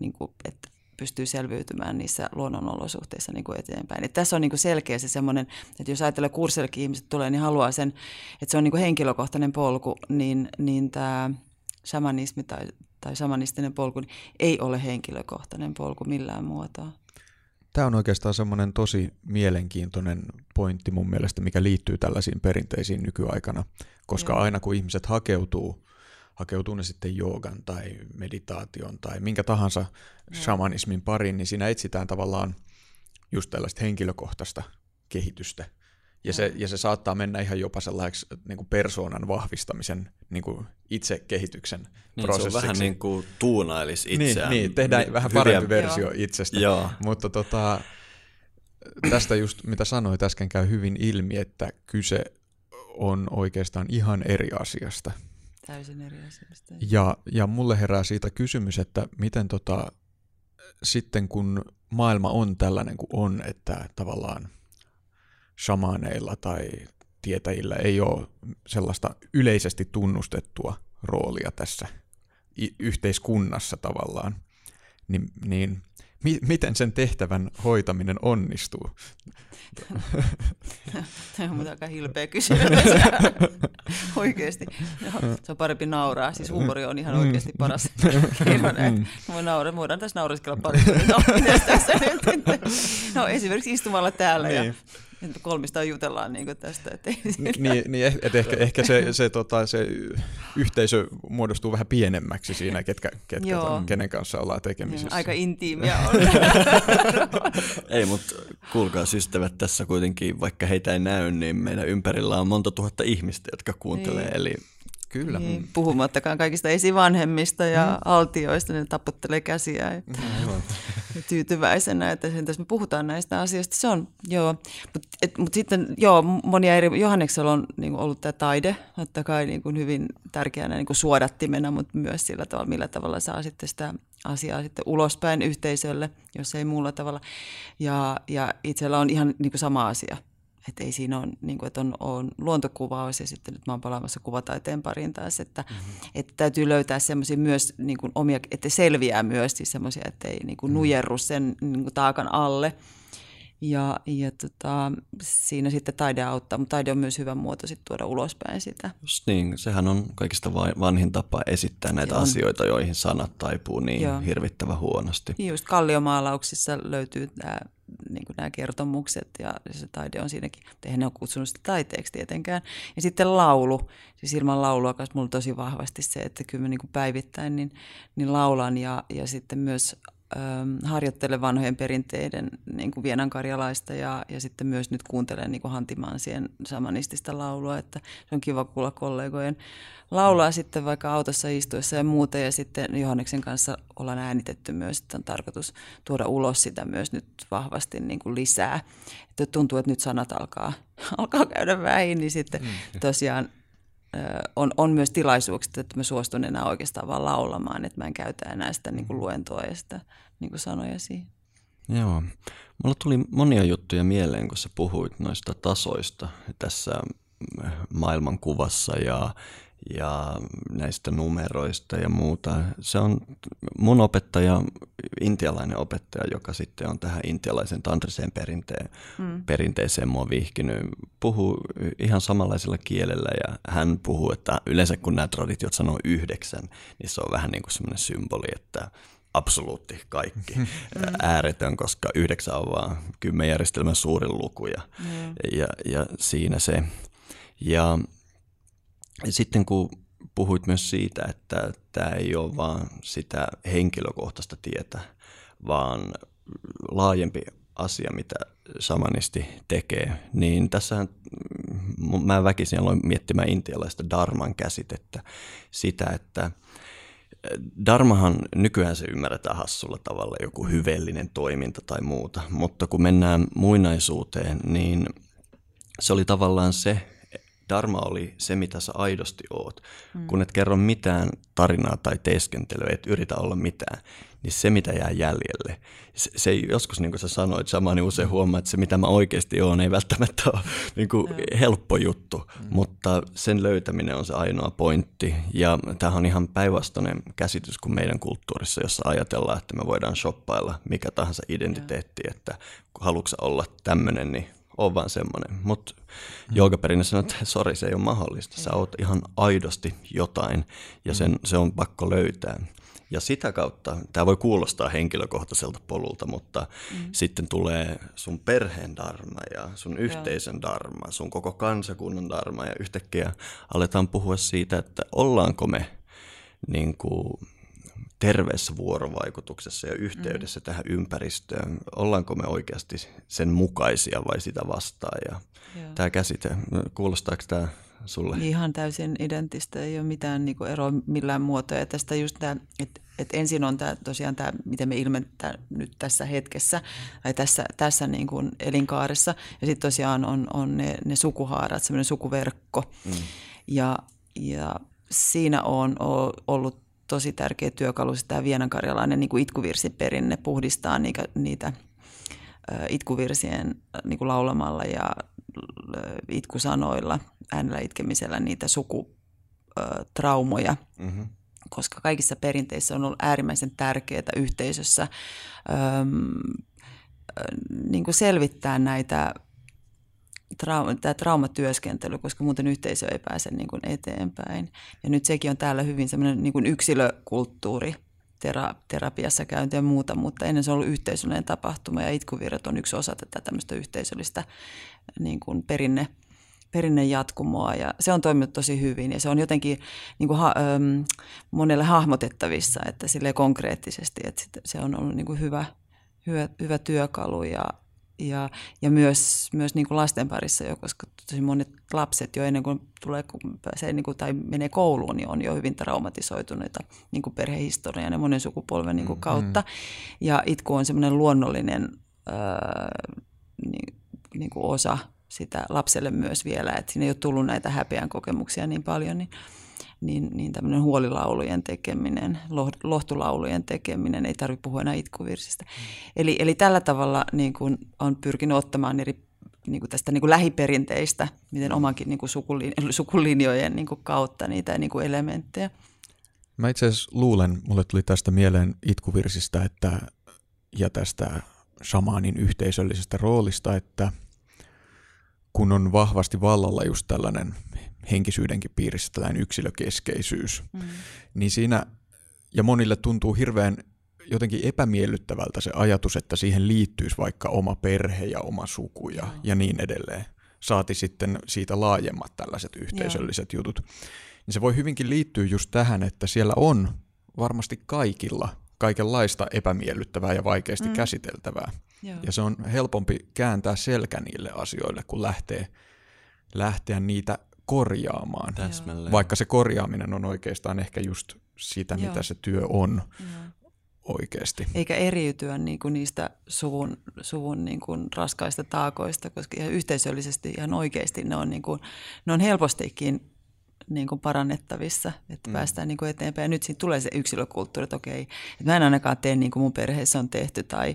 niin kuin, että pystyy selviytymään niissä luonnonolosuhteissa niin kuin eteenpäin. Et tässä on niin kuin selkeä se semmoinen, että jos ajattelee kurssillekin ihmiset tulee, niin haluaa sen, että se on niin kuin henkilökohtainen polku, niin, niin tämä shamanismi tai tai samanistinen polku niin ei ole henkilökohtainen polku millään muotoa. Tämä on oikeastaan semmoinen tosi mielenkiintoinen pointti mun mielestä, mikä liittyy tällaisiin perinteisiin nykyaikana, koska Joo. aina kun ihmiset hakeutuu, hakeutuu ne sitten joogan tai meditaation tai minkä tahansa shamanismin pariin, niin siinä etsitään tavallaan just tällaista henkilökohtaista kehitystä. Ja se, ja se saattaa mennä ihan jopa sellaiseksi niin kuin persoonan vahvistamisen niin kuin itse kehityksen niin, prosessiksi. Se on vähän niin kuin tuunailisi itseään. Niin, niin tehdään niin, vähän parempi hyviä... versio Joo. itsestä. Joo. Mutta tota, tästä just mitä sanoit äsken käy hyvin ilmi, että kyse on oikeastaan ihan eri asiasta. Täysin eri asiasta. Ja, ja mulle herää siitä kysymys, että miten tota, sitten kun maailma on tällainen kuin on, että tavallaan shamaaneilla tai tietäjillä ei ole sellaista yleisesti tunnustettua roolia tässä yhteiskunnassa tavallaan, niin, niin mi- miten sen tehtävän hoitaminen onnistuu? Tämä on aika hilpeä kysymys. oikeasti. No, se on parempi nauraa. Siis huumori on ihan oikeasti paras keino. Mm. Voi naura. Voidaan tässä nauriskella pari no? No esimerkiksi istumalla täällä niin. ja kolmista jutellaan niin tästä. Että niin, niin et ehkä, ehkä se, se, tota, se yhteisö muodostuu vähän pienemmäksi siinä, ketkä, ketkä ton, kenen kanssa ollaan tekemisissä. Ja, aika intiimiä on. ei, mutta kuulkaa ystävät, tässä kuitenkin, vaikka heitä ei näy, niin meidän ympärillä on monta tuhatta ihmistä, jotka kuuntelee. Niin. Eli Kyllä. Niin, puhumattakaan kaikista esivanhemmista ja mm. altioista, ne taputtelee käsiä ja, mm. Tyytyväisenä, että sen me puhutaan näistä asioista. Se on, joo. Mutta mut sitten, joo, monia eri, Johanneksella on niin kuin ollut tämä taide, totta kai niin kuin hyvin tärkeänä niin kuin suodattimena, mutta myös sillä tavalla, millä tavalla saa sitten sitä asiaa sitten ulospäin yhteisölle, jos ei muulla tavalla. Ja, ja itsellä on ihan niin kuin sama asia että ei siinä ole, niin kuin, että on, on luontokuvaus ja sitten nyt mä oon palaamassa kuvataiteen pariin taas, että, mm-hmm. että täytyy löytää semmoisia myös niin kuin omia, että selviää myös siis semmoisia, että ei niin kuin mm-hmm. nujerru sen niin kuin taakan alle. Ja, ja tota, siinä sitten taide auttaa, mutta taide on myös hyvä muoto sitten tuoda ulospäin sitä. Just niin, sehän on kaikista vanhin tapa esittää näitä Joo. asioita, joihin sanat taipuu niin Joo. hirvittävän huonosti. Just kalliomaalauksissa löytyy tämä niin kuin nämä kertomukset ja se taide on siinäkin, mutta eihän ne ole kutsunut sitä taiteeksi tietenkään. Ja sitten laulu, siis ilman laulua kanssa mulla on tosi vahvasti se, että kyllä mä niin kuin päivittäin niin, niin laulan ja, ja sitten myös harjoittelen vanhojen perinteiden niin kuin vienankarjalaista ja, ja sitten myös nyt kuuntelen niin kuin Hantimansien samanistista laulua, että se on kiva kuulla kollegojen laulaa sitten vaikka autossa istuessa ja muuta ja sitten Johanneksen kanssa ollaan äänitetty myös, että on tarkoitus tuoda ulos sitä myös nyt vahvasti niin kuin lisää. Että tuntuu, että nyt sanat alkaa, alkaa käydä vähin, niin sitten mm. tosiaan on, on myös tilaisuuksia, että mä suostun enää oikeastaan vaan laulamaan, että mä en käytä enää sitä niin kuin luentoa ja sitä niin kuin sanoja siihen. Joo. Mulla tuli monia juttuja mieleen, kun sä puhuit noista tasoista tässä maailmankuvassa ja, ja näistä numeroista ja muuta. Se on mun opettaja, intialainen opettaja, joka sitten on tähän intialaisen tantriseen perinteen, mm. perinteeseen mua vihkinyt, puhuu ihan samanlaisella kielellä ja hän puhuu, että yleensä kun nämä traditiot sanoo yhdeksän, niin se on vähän niin kuin semmoinen symboli, että absoluutti kaikki mm. ääretön, koska yhdeksän on vaan kymmenjärjestelmän suurin luku ja, mm. ja, ja siinä se. Ja sitten kun puhuit myös siitä, että tämä ei ole vaan sitä henkilökohtaista tietä, vaan laajempi asia, mitä samanisti tekee, niin tässä mä väkisin aloin miettimään intialaista darman käsitettä, sitä, että Darmahan nykyään se ymmärretään hassulla tavalla, joku hyveellinen toiminta tai muuta, mutta kun mennään muinaisuuteen, niin se oli tavallaan se, Dharma oli se, mitä sä aidosti oot. Mm. Kun et kerro mitään tarinaa tai teeskentelyä, et yritä olla mitään, niin se, mitä jää jäljelle, se, se ei joskus, niin kuin sä sanoit, sama niin usein huomaa, että se, mitä mä oikeasti oon, ei välttämättä ole niin kuin helppo juttu, mm. mutta sen löytäminen on se ainoa pointti. Ja tämähän on ihan päinvastainen käsitys kuin meidän kulttuurissa, jossa ajatellaan, että me voidaan shoppailla mikä tahansa identiteetti, että haluatko olla tämmöinen, niin on vaan semmoinen. Mutta mm. joogaperinne sanoo, että sori, se ei ole mahdollista. Sä oot ihan aidosti jotain ja sen, se on pakko löytää. Ja sitä kautta, tämä voi kuulostaa henkilökohtaiselta polulta, mutta mm. sitten tulee sun perheen darma ja sun yhteisön darma, sun koko kansakunnan darma ja yhtäkkiä aletaan puhua siitä, että ollaanko me niin kuin, terveessä vuorovaikutuksessa ja yhteydessä mm. tähän ympäristöön. Ollaanko me oikeasti sen mukaisia vai sitä vastaan? Ja tämä käsite, kuulostaako tämä sulle? Ihan täysin identtistä, ei ole mitään niin eroa millään muotoa. Ja tästä just tämä, että, että ensin on tämä, tosiaan tämä, miten me ilmentää nyt tässä hetkessä tai tässä, tässä niin kuin elinkaaressa. Ja sitten tosiaan on, on ne, ne sukuhaarat, semmoinen sukuverkko. Mm. Ja, ja siinä on ollut tosi tärkeä työkalu, tämä vienankarjalainen niin kuin itkuvirsiperinne puhdistaa niitä, niitä itkuvirsien niin kuin laulamalla ja itkusanoilla, äänellä itkemisellä niitä sukutraumoja. Mm-hmm. Koska kaikissa perinteissä on ollut äärimmäisen tärkeää yhteisössä äm, niin kuin selvittää näitä trauma, tämä traumatyöskentely, koska muuten yhteisö ei pääse niin kuin eteenpäin. Ja nyt sekin on täällä hyvin semmoinen niin kuin yksilökulttuuri, tera, terapiassa käynti ja muuta, mutta ennen se on ollut yhteisöllinen tapahtuma ja itkuvirrat on yksi osa tätä tämmöistä yhteisöllistä niin kuin perinne, perinnejatkumoa ja se on toiminut tosi hyvin ja se on jotenkin niin kuin ha, äm, monelle hahmotettavissa, että sille konkreettisesti, että se on ollut niin kuin hyvä, hyvä, hyvä työkalu ja, ja, ja myös, myös niin kuin lasten parissa jo, koska tosi monet lapset jo ennen kuin tulee pääsee niin kuin, tai menee kouluun, niin on jo hyvin traumatisoituneita niin kuin perhehistorian ja monen sukupolven niin kuin mm, kautta. Mm. Ja itku on semmoinen luonnollinen ää, niin, niin kuin osa sitä lapselle myös vielä, että siinä ei ole tullut näitä häpeän kokemuksia niin paljon, niin niin, niin tämmöinen huolilaulujen tekeminen, lohtulaulujen tekeminen, ei tarvitse puhua enää itkuvirsistä. Mm. Eli, eli tällä tavalla niin kuin on pyrkinyt ottamaan eri niin kuin tästä niin kuin lähiperinteistä, miten omankin niin kuin sukulin, sukulinjojen niin kuin kautta niitä niin kuin elementtejä. Mä itse asiassa luulen, mulle tuli tästä mieleen itkuvirsistä että, ja tästä shamaanin yhteisöllisestä roolista, että kun on vahvasti vallalla just tällainen henkisyydenkin piirissä tällainen yksilökeskeisyys, mm. niin siinä, ja monille tuntuu hirveän jotenkin epämiellyttävältä se ajatus, että siihen liittyisi vaikka oma perhe ja oma suku ja, mm. ja niin edelleen. Saati sitten siitä laajemmat tällaiset yhteisölliset Joo. jutut. Niin se voi hyvinkin liittyä just tähän, että siellä on varmasti kaikilla kaikenlaista epämiellyttävää ja vaikeasti mm. käsiteltävää. Joo. Ja se on helpompi kääntää selkä niille asioille, kun lähtee, lähteä niitä korjaamaan. Täsmälleen. Vaikka se korjaaminen on oikeastaan ehkä just sitä, Joo. mitä se työ on Joo. oikeasti. Eikä eriytyä niin kuin niistä suvun, suvun niin kuin raskaista taakoista, koska ihan yhteisöllisesti ihan oikeasti ne on, niin kuin, ne on helpostikin niin kuin parannettavissa, että mm. päästään niin kuin eteenpäin. Ja nyt siitä tulee se yksilökulttuuri, että okei, että mä en ainakaan tee niin kuin mun perheessä on tehty tai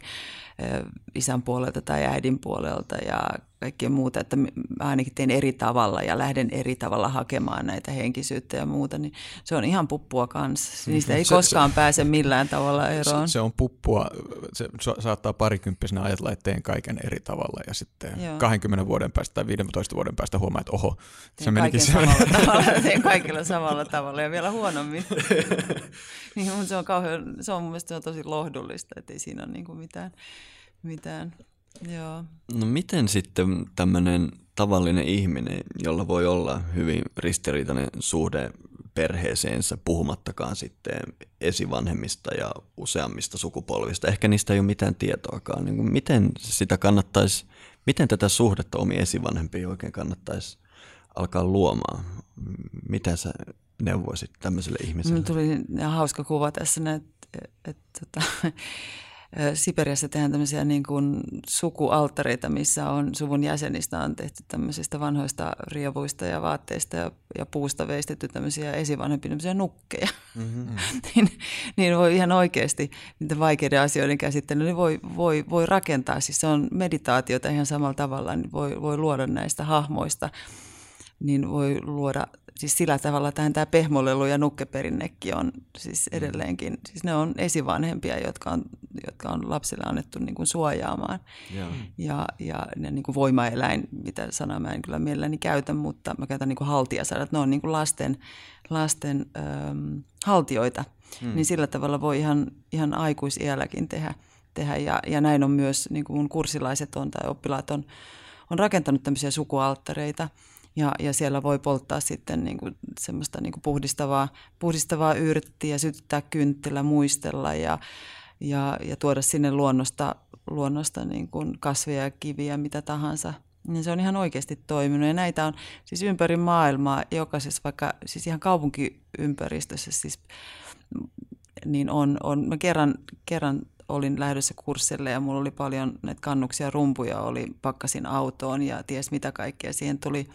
isän puolelta tai äidin puolelta ja kaikkea muuta, että mä ainakin teen eri tavalla ja lähden eri tavalla hakemaan näitä henkisyyttä ja muuta, niin se on ihan puppua kanssa. Niistä ei se, koskaan se, pääse millään tavalla eroon. Se, se on puppua, se saattaa parikymppisenä ajatella, että teen kaiken eri tavalla ja sitten Joo. 20 vuoden päästä tai 15 vuoden päästä huomaa, että oho, se menikin samalla tavalla, teen kaikilla samalla tavalla ja vielä huonommin. niin, mutta se on kauhean, se on mun mielestä se on tosi lohdullista, että ei siinä ole niin mitään, mitään Joo. No miten sitten tämmöinen tavallinen ihminen, jolla voi olla hyvin ristiriitainen suhde perheeseensä, puhumattakaan sitten esivanhemmista ja useammista sukupolvista, ehkä niistä ei ole mitään tietoakaan, niin miten sitä kannattaisi, miten tätä suhdetta omi esivanhempiin oikein kannattaisi alkaa luomaan? Mitä sä neuvoisit tämmöiselle ihmiselle? Tuli hauska kuva tässä, että, että, että tota, Siperiassa tehdään tämmöisiä niin kuin sukualttareita, missä on suvun jäsenistä on tehty tämmöisistä vanhoista rievuista ja vaatteista ja, ja puusta veistetty tämmöisiä esivanhempia tämmöisiä nukkeja. Mm-hmm. niin, niin voi ihan oikeasti niitä vaikeiden asioiden käsittelyä niin voi, voi, voi rakentaa. Siis se on meditaatiota ihan samalla tavalla, niin voi, voi luoda näistä hahmoista, niin voi luoda siis sillä tavalla tähän tämä pehmolelu ja nukkeperinnekin on siis mm. edelleenkin, siis ne on esivanhempia, jotka on, jotka on lapsille annettu niin kuin suojaamaan. Yeah. Ja, ja ne niin kuin voimaeläin, mitä sanaa mä en kyllä mielelläni käytä, mutta mä käytän niin kuin haltijasanat, ne on niin kuin lasten, lasten ähm, haltioita. Mm. Niin sillä tavalla voi ihan, ihan aikuisiälläkin tehdä. tehdä. Ja, ja näin on myös, niin kuin mun kurssilaiset on tai oppilaat on, on rakentanut tämmöisiä sukualttareita – ja, ja siellä voi polttaa sitten niin kuin semmoista niin kuin puhdistavaa, puhdistavaa yrttiä, sytyttää kynttilä, muistella ja, ja, ja tuoda sinne luonnosta, luonnosta niin kuin kasveja ja kiviä, mitä tahansa. Niin se on ihan oikeasti toiminut ja näitä on siis ympäri maailmaa, jokaisessa vaikka siis ihan kaupunkiympäristössä siis, niin on, on mä kerran, kerran olin lähdössä kurssille ja mulla oli paljon näitä kannuksia, rumpuja, oli pakkasin autoon ja ties mitä kaikkea. Siihen tuli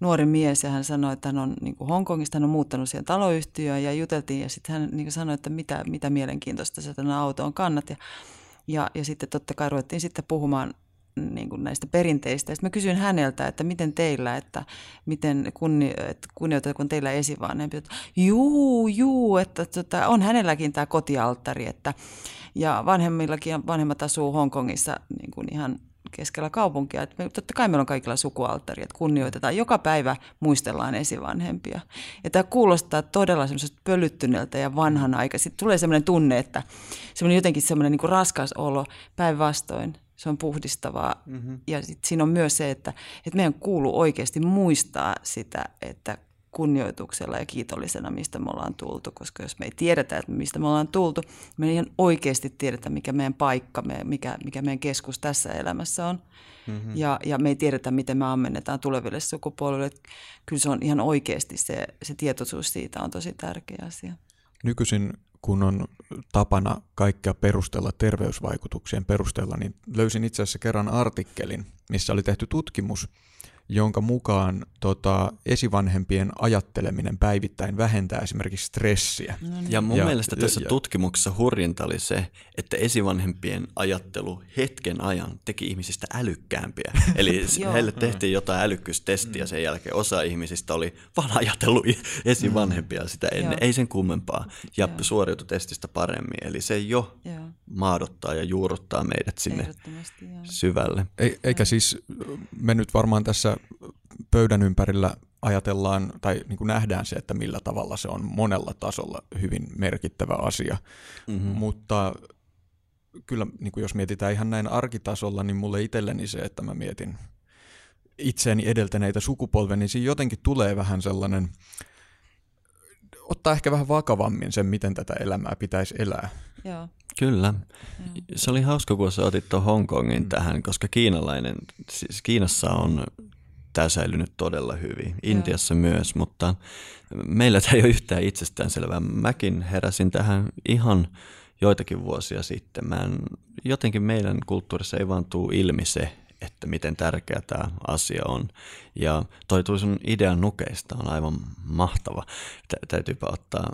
nuori mies ja hän sanoi, että hän on niin kuin Hongkongista, hän on muuttanut siihen taloyhtiöön ja juteltiin ja sitten hän niin sanoi, että mitä, mitä mielenkiintoista se tänne autoon kannat. Ja, ja, ja sitten totta kai ruvettiin sitten puhumaan niin kuin näistä perinteistä. Sitten mä kysyin häneltä, että miten teillä, että miten kunni, että kun teillä esivanhempi. Juu, juu, että tota, on hänelläkin tämä kotialttari, että ja vanhemmillakin, vanhemmat asuu Hongkongissa niin kuin ihan keskellä kaupunkia. Että me, totta kai meillä on kaikilla sukualttari, että kunnioitetaan. Joka päivä muistellaan esivanhempia. Ja tämä kuulostaa todella semmoisesta pölyttyneeltä ja vanhanaikaiselta. Tulee semmoinen tunne, että semmoinen jotenkin semmoinen niin raskas olo päinvastoin. Se on puhdistavaa. Mm-hmm. Ja sit siinä on myös se, että, että meidän kuuluu oikeasti muistaa sitä, että kunnioituksella ja kiitollisena, mistä me ollaan tultu, koska jos me ei tiedetä, että mistä me ollaan tultu, me ei ihan oikeasti tiedetä, mikä meidän paikka, mikä, mikä meidän keskus tässä elämässä on. Mm-hmm. Ja, ja me ei tiedetä, miten me ammennetaan tuleville sukupolville. Kyllä se on ihan oikeasti se, se tietoisuus siitä on tosi tärkeä asia. Nykyisin kun on tapana kaikkea perustella terveysvaikutuksien perusteella, niin löysin itse asiassa kerran artikkelin, missä oli tehty tutkimus, jonka mukaan tota, esivanhempien ajatteleminen päivittäin vähentää esimerkiksi stressiä. No niin. Ja mun ja, mielestä tässä ja, tutkimuksessa hurjinta oli se, että esivanhempien ajattelu hetken ajan teki ihmisistä älykkäämpiä. Eli heille tehtiin jotain älykkyystestiä sen jälkeen. Osa ihmisistä oli vaan ajatellut esivanhempia mm. sitä ennen, ei sen kummempaa, ja suoriutui testistä paremmin. Eli se jo maadottaa ja juurruttaa meidät sinne syvälle. Ei, eikä siis me nyt varmaan tässä pöydän ympärillä ajatellaan tai niin kuin nähdään se, että millä tavalla se on monella tasolla hyvin merkittävä asia. Mm-hmm. Mutta kyllä niin kuin jos mietitään ihan näin arkitasolla, niin mulle itselleni se, että mä mietin itseäni edeltäneitä sukupolvia, niin siinä jotenkin tulee vähän sellainen, ottaa ehkä vähän vakavammin sen, miten tätä elämää pitäisi elää. Joo. Kyllä. Joo. Se oli hauska, kun sä otit tuon Hongkongin mm. tähän, koska kiinalainen, siis Kiinassa on tämä säilynyt todella hyvin. Intiassa Joo. myös, mutta meillä tämä ei ole yhtään itsestäänselvää. Mäkin heräsin tähän ihan joitakin vuosia sitten. Mä en, jotenkin meidän kulttuurissa ei vaan tule ilmi se, että miten tärkeä tämä asia on. Ja toi sun idean nukeista on aivan mahtava. Tä- täytyypä ottaa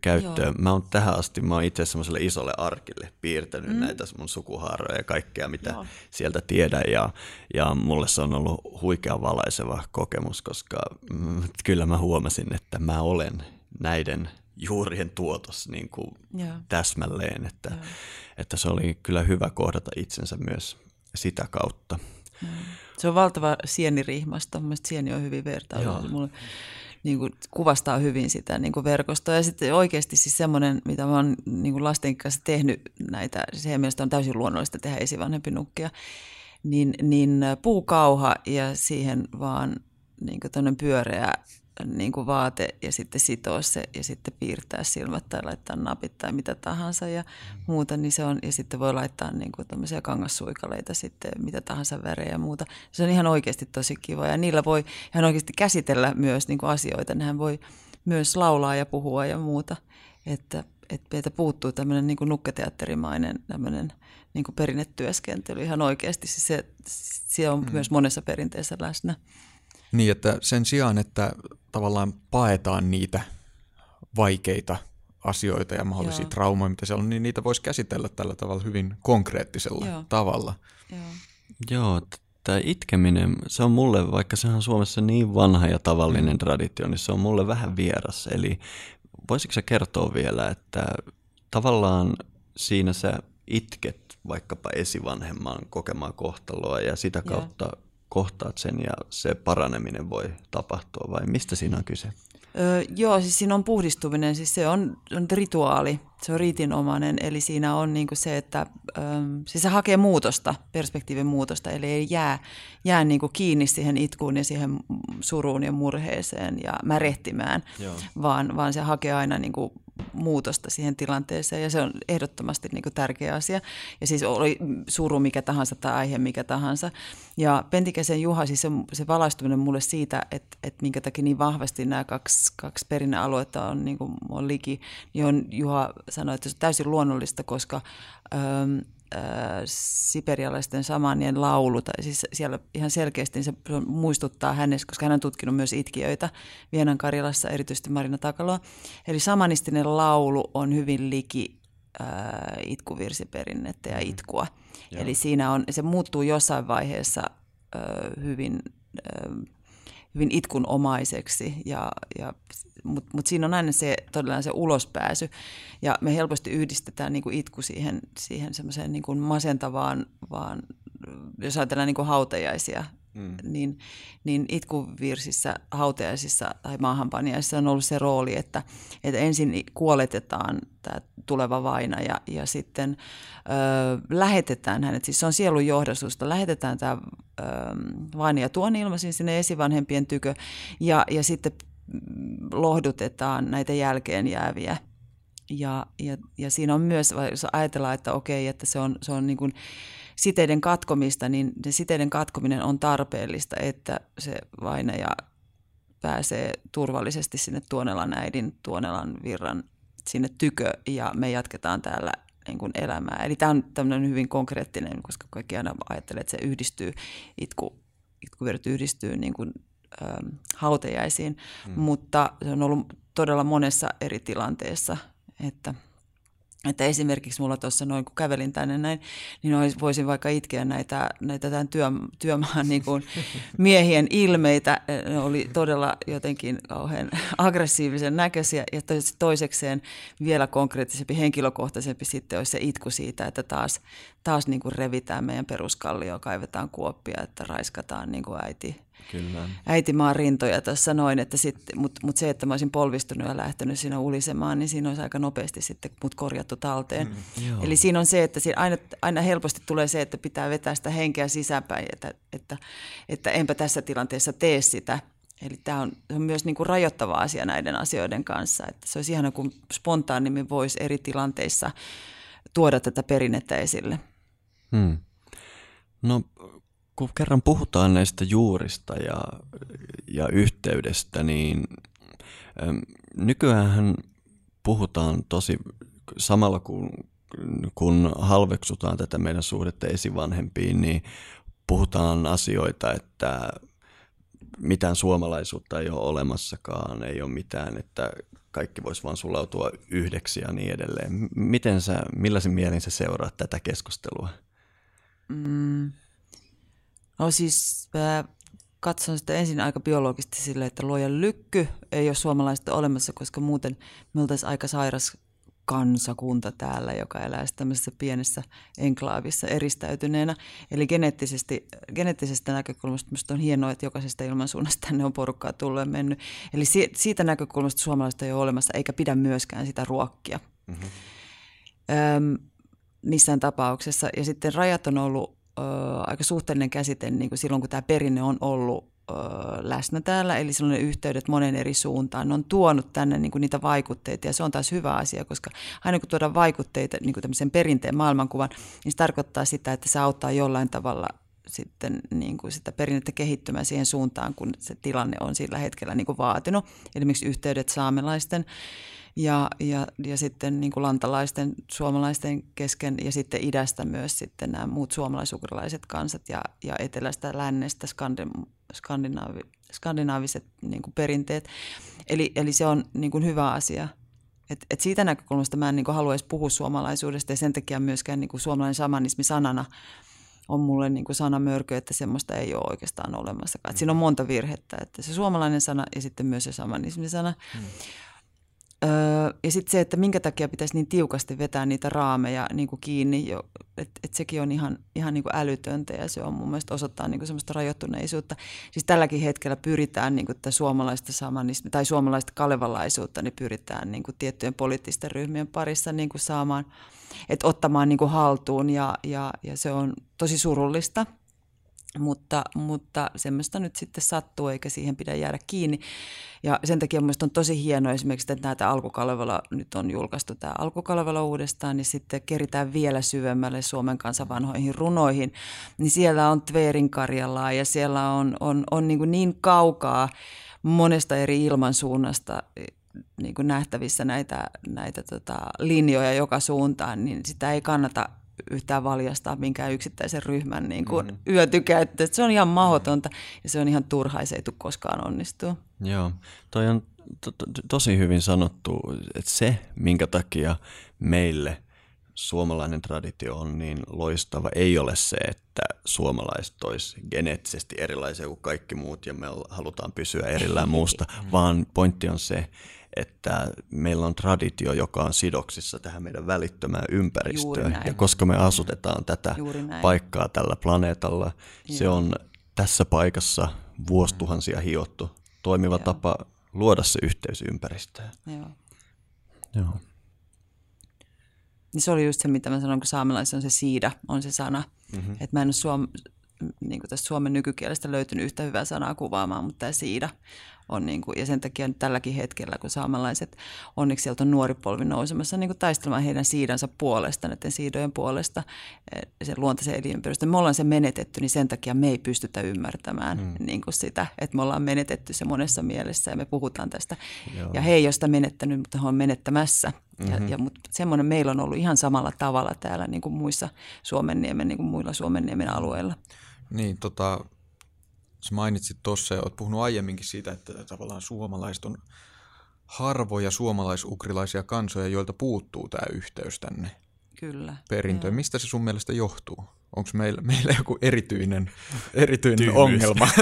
käyttöön. Joo. Mä oon tähän asti, mä oon itse semmoiselle isolle arkille piirtänyt mm. näitä mun sukuhaaroja ja kaikkea, mitä Joo. sieltä tiedän. Ja, ja mulle se on ollut huikea valaiseva kokemus, koska mm, kyllä mä huomasin, että mä olen näiden juurien tuotos niin kuin täsmälleen, että, että se oli kyllä hyvä kohdata itsensä myös sitä kautta. Mm. Se on valtava sienirihmasto. Mielestäni sieni on hyvin vertailu. Niin kuin kuvastaa hyvin sitä niin kuin verkostoa. Ja sitten oikeasti siis semmoinen, mitä mä oon niin kuin lasten kanssa tehnyt näitä, se mielestä on täysin luonnollista tehdä esivanhempinukkia, niin, niin puukauha ja siihen vaan niin kuin pyöreä niin kuin vaate ja sitten sitoa se ja sitten piirtää silmät tai laittaa napit tai mitä tahansa ja muuta, niin se on, ja sitten voi laittaa niin kuin tämmöisiä kangassuikaleita sitten, mitä tahansa värejä ja muuta. Se on ihan oikeasti tosi kiva ja niillä voi ihan oikeasti käsitellä myös niin kuin asioita, nehän voi myös laulaa ja puhua ja muuta, että, että meiltä puuttuu tämmöinen niin kuin nukketeatterimainen tämmöinen niin kuin perinnetyöskentely ihan oikeasti, se, se on mm. myös monessa perinteessä läsnä. Niin, että sen sijaan, että tavallaan paetaan niitä vaikeita asioita ja mahdollisia Joo. traumoja, mitä siellä on, niin niitä voisi käsitellä tällä tavalla hyvin konkreettisella Joo. tavalla. Joo, Joo tämä itkeminen, se on mulle, vaikka se on Suomessa niin vanha ja tavallinen mm. traditio, niin se on mulle vähän vieras. Eli voisitko sä kertoa vielä, että tavallaan siinä sä itket vaikkapa esivanhemman kokemaa kohtaloa ja sitä kautta yeah. Kohtaat sen ja se paraneminen voi tapahtua vai mistä siinä on kyse? Öö, joo, siis siinä on puhdistuminen, siis se on, on rituaali, se on riitinomainen, eli siinä on niin se, että öö, siis se hakee muutosta, perspektiivin muutosta, eli ei jää, jää niin kiinni siihen itkuun ja siihen suruun ja murheeseen ja märehtimään, vaan, vaan se hakee aina niin muutosta siihen tilanteeseen ja se on ehdottomasti niin kuin tärkeä asia. Ja siis oli suru mikä tahansa tai aihe mikä tahansa. Ja Pentikäisen Juha, siis se, se valaistuminen mulle siitä, että, että minkä takia niin vahvasti nämä kaksi, kaksi perinnealuetta on, niin kuin on liki, niin on, Juha sanoi, että se on täysin luonnollista, koska ähm, äh, siperialaisten samanien laulu, tai siis siellä ihan selkeästi niin se muistuttaa hänestä, koska hän on tutkinut myös itkiöitä Vienan Karjalassa, erityisesti Marina Takaloa. Eli samanistinen laulu on hyvin liki äh, itkuvirsiperinnettä ja mm-hmm. itkua. Joo. Eli siinä on, se muuttuu jossain vaiheessa äh, hyvin... Äh, hyvin itkunomaiseksi, ja, ja, mutta mut siinä on aina se todella se ulospääsy. Ja me helposti yhdistetään niin kuin itku siihen, siihen semmoiseen niin kuin masentavaan, vaan jos ajatellaan niin kuin hautajaisia, Mm. Niin, niin itkuvirsissä, hautajaisissa tai maahanpaniaisissa on ollut se rooli, että, että ensin kuoletetaan tämä tuleva vaina ja, ja sitten ö, lähetetään hänet, siis se on sielun johdosusta, lähetetään tämä ö, vainaja tuon ilmaisin sinne esivanhempien tykö ja, ja sitten lohdutetaan näitä jälkeen jääviä ja, ja, ja siinä on myös, jos ajatellaan, että okei, että se on, se on niin kuin siteiden katkomista, niin se siteiden katkominen on tarpeellista, että se vainaja pääsee turvallisesti sinne Tuonelan äidin, Tuonelan virran sinne tykö ja me jatketaan täällä niin kuin elämää. Eli tämä on tämmöinen hyvin konkreettinen, koska kaikki aina ajattelee, että se yhdistyy, itku, itkuvirrat yhdistyy niin kuin, hautajaisiin, hmm. mutta se on ollut todella monessa eri tilanteessa, että – että esimerkiksi mulla tuossa noin, kun kävelin tänne näin, niin voisin vaikka itkeä näitä, näitä tämän työ, työmaan niin kuin miehien ilmeitä. Ne oli todella jotenkin kauhean aggressiivisen näköisiä. Ja toisekseen vielä konkreettisempi, henkilökohtaisempi sitten olisi se itku siitä, että taas, taas niin kuin revitään meidän peruskallio, kaivetaan kuoppia, että raiskataan niin kuin äiti, Kyllä. äitimaan rintoja tässä noin, että mutta mut se, että mä olisin polvistunut ja lähtenyt siinä ulisemaan, niin siinä olisi aika nopeasti sitten mut korjattu talteen. Mm, Eli siinä on se, että siinä aina, aina helposti tulee se, että pitää vetää sitä henkeä sisäpäin, että, että, että enpä tässä tilanteessa tee sitä. Eli tämä on, on myös niin kuin rajoittava asia näiden asioiden kanssa, että se olisi ihana, kun spontaanimmin voisi eri tilanteissa tuoda tätä perinnettä esille. Hmm. No kun kerran puhutaan näistä juurista ja, ja yhteydestä, niin nykyään puhutaan tosi samalla kun, kun halveksutaan tätä meidän suhdetta esivanhempiin, niin puhutaan asioita, että mitään suomalaisuutta ei ole olemassakaan, ei ole mitään, että kaikki voisi vaan sulautua yhdeksi ja niin edelleen. Miten sä, millaisin mielin sä seuraat tätä keskustelua? Mm, No siis mä katson sitä ensin aika biologisesti sille, että luojan lykky ei ole suomalaista olemassa, koska muuten me oltaisiin aika sairas kansakunta täällä, joka elää tämmöisessä pienessä enklaavissa eristäytyneenä. Eli geneettisesti, geneettisestä näkökulmasta minusta on hienoa, että jokaisesta ilmansuunnasta tänne on porukkaa tullut ja mennyt. Eli siitä näkökulmasta suomalaista ei ole olemassa, eikä pidä myöskään sitä ruokkia. Mm-hmm. Öm, missään tapauksessa. Ja sitten rajat on ollut ö, aika suhteellinen käsite niin kuin silloin, kun tämä perinne on ollut ö, läsnä täällä, eli silloin ne yhteydet monen eri suuntaan. Ne on tuonut tänne niin kuin niitä vaikutteita ja se on taas hyvä asia, koska aina kun tuodaan vaikutteita niin kuin tämmöisen perinteen maailmankuvan, niin se tarkoittaa sitä, että se auttaa jollain tavalla sitten niin kuin sitä perinnettä kehittymään siihen suuntaan, kun se tilanne on sillä hetkellä niin kuin vaatinut. Eli miksi yhteydet saamelaisten ja, ja, ja sitten niin kuin lantalaisten, suomalaisten kesken ja sitten idästä myös sitten nämä muut suomalaisukralaiset kansat ja, ja etelästä, lännestä, skandi, skandinaavi, skandinaaviset niin kuin perinteet. Eli, eli se on niin kuin hyvä asia. Et, et siitä näkökulmasta mä en niin kuin haluaisi puhua suomalaisuudesta ja sen takia myöskään niin kuin suomalainen samanismi sanana on mulle niin kuin sana mörkö, että semmoista ei ole oikeastaan olemassa. Että siinä on monta virhettä, että se suomalainen sana ja sitten myös se samanismisana. Hmm. Öö, ja sitten se, että minkä takia pitäisi niin tiukasti vetää niitä raameja niin kuin kiinni, että et sekin on ihan, ihan niin kuin älytöntä ja se on mun mielestä osoittaa niin kuin semmoista rajoittuneisuutta. Siis tälläkin hetkellä pyritään niin kuin tätä suomalaista samanismi, tai suomalaista kalevalaisuutta, niin pyritään niin kuin tiettyjen poliittisten ryhmien parissa niin kuin saamaan, että ottamaan niin kuin haltuun ja, ja, ja se on tosi surullista – mutta, mutta semmoista nyt sitten sattuu, eikä siihen pidä jäädä kiinni. Ja sen takia mielestäni on tosi hienoa esimerkiksi, että näitä alkukalevalla nyt on julkaistu tämä alkukalevalla uudestaan, niin sitten keritään vielä syvemmälle Suomen kansan vanhoihin runoihin. Niin siellä on Tverin Karjalaa ja siellä on, on, on niin, niin kaukaa monesta eri ilmansuunnasta niin kuin nähtävissä näitä, näitä tota, linjoja joka suuntaan, niin sitä ei kannata yhtään valjastaa minkään yksittäisen ryhmän niin kuin mm. yötykä. Että se on ihan mahdotonta ja se on ihan turha, se ei tule koskaan onnistua. Joo, toi on to- to- tosi hyvin sanottu, että se, minkä takia meille suomalainen traditio on niin loistava, ei ole se, että suomalaiset olisi geneettisesti erilaisia kuin kaikki muut ja me halutaan pysyä erillään muusta, vaan pointti on se, että meillä on traditio, joka on sidoksissa tähän meidän välittömään ympäristöön. Ja koska me asutetaan tätä paikkaa tällä planeetalla, Joo. se on tässä paikassa vuosituhansia hiottu toimiva Joo. tapa luoda se yhteys ympäristöön. Joo. Joo. Niin se oli just se, mitä mä sanoin, kun saamelaisessa on se siida, on se sana. Mm-hmm. Että mä en ole suom, niin tästä suomen nykykielestä löytynyt yhtä hyvää sanaa kuvaamaan, mutta tämä siida on niin kuin, ja sen takia nyt tälläkin hetkellä, kun saamelaiset, onneksi sieltä on nuori polvi nousemassa niin kuin taistelemaan heidän siidansa puolesta, näiden siidojen puolesta, eh, sen luontaisen elinympäristön. Me ollaan se menetetty, niin sen takia me ei pystytä ymmärtämään mm. niin kuin sitä, että me ollaan menetetty se monessa mielessä ja me puhutaan tästä. Joo. Ja he ei ole sitä menettänyt, mutta he on menettämässä. Mm-hmm. Ja, ja, mutta semmoinen meillä on ollut ihan samalla tavalla täällä niin kuin muissa Suomenniemen, niin kuin muilla Suomenniemen alueilla. Niin, tota, Sä mainitsit tuossa ja olet puhunut aiemminkin siitä, että tavallaan suomalaiset on harvoja suomalaisukrilaisia kansoja, joilta puuttuu tämä yhteys tänne Kyllä, perintöön. Joo. Mistä se sun mielestä johtuu? Onko meillä, meillä joku erityinen, erityinen ongelma?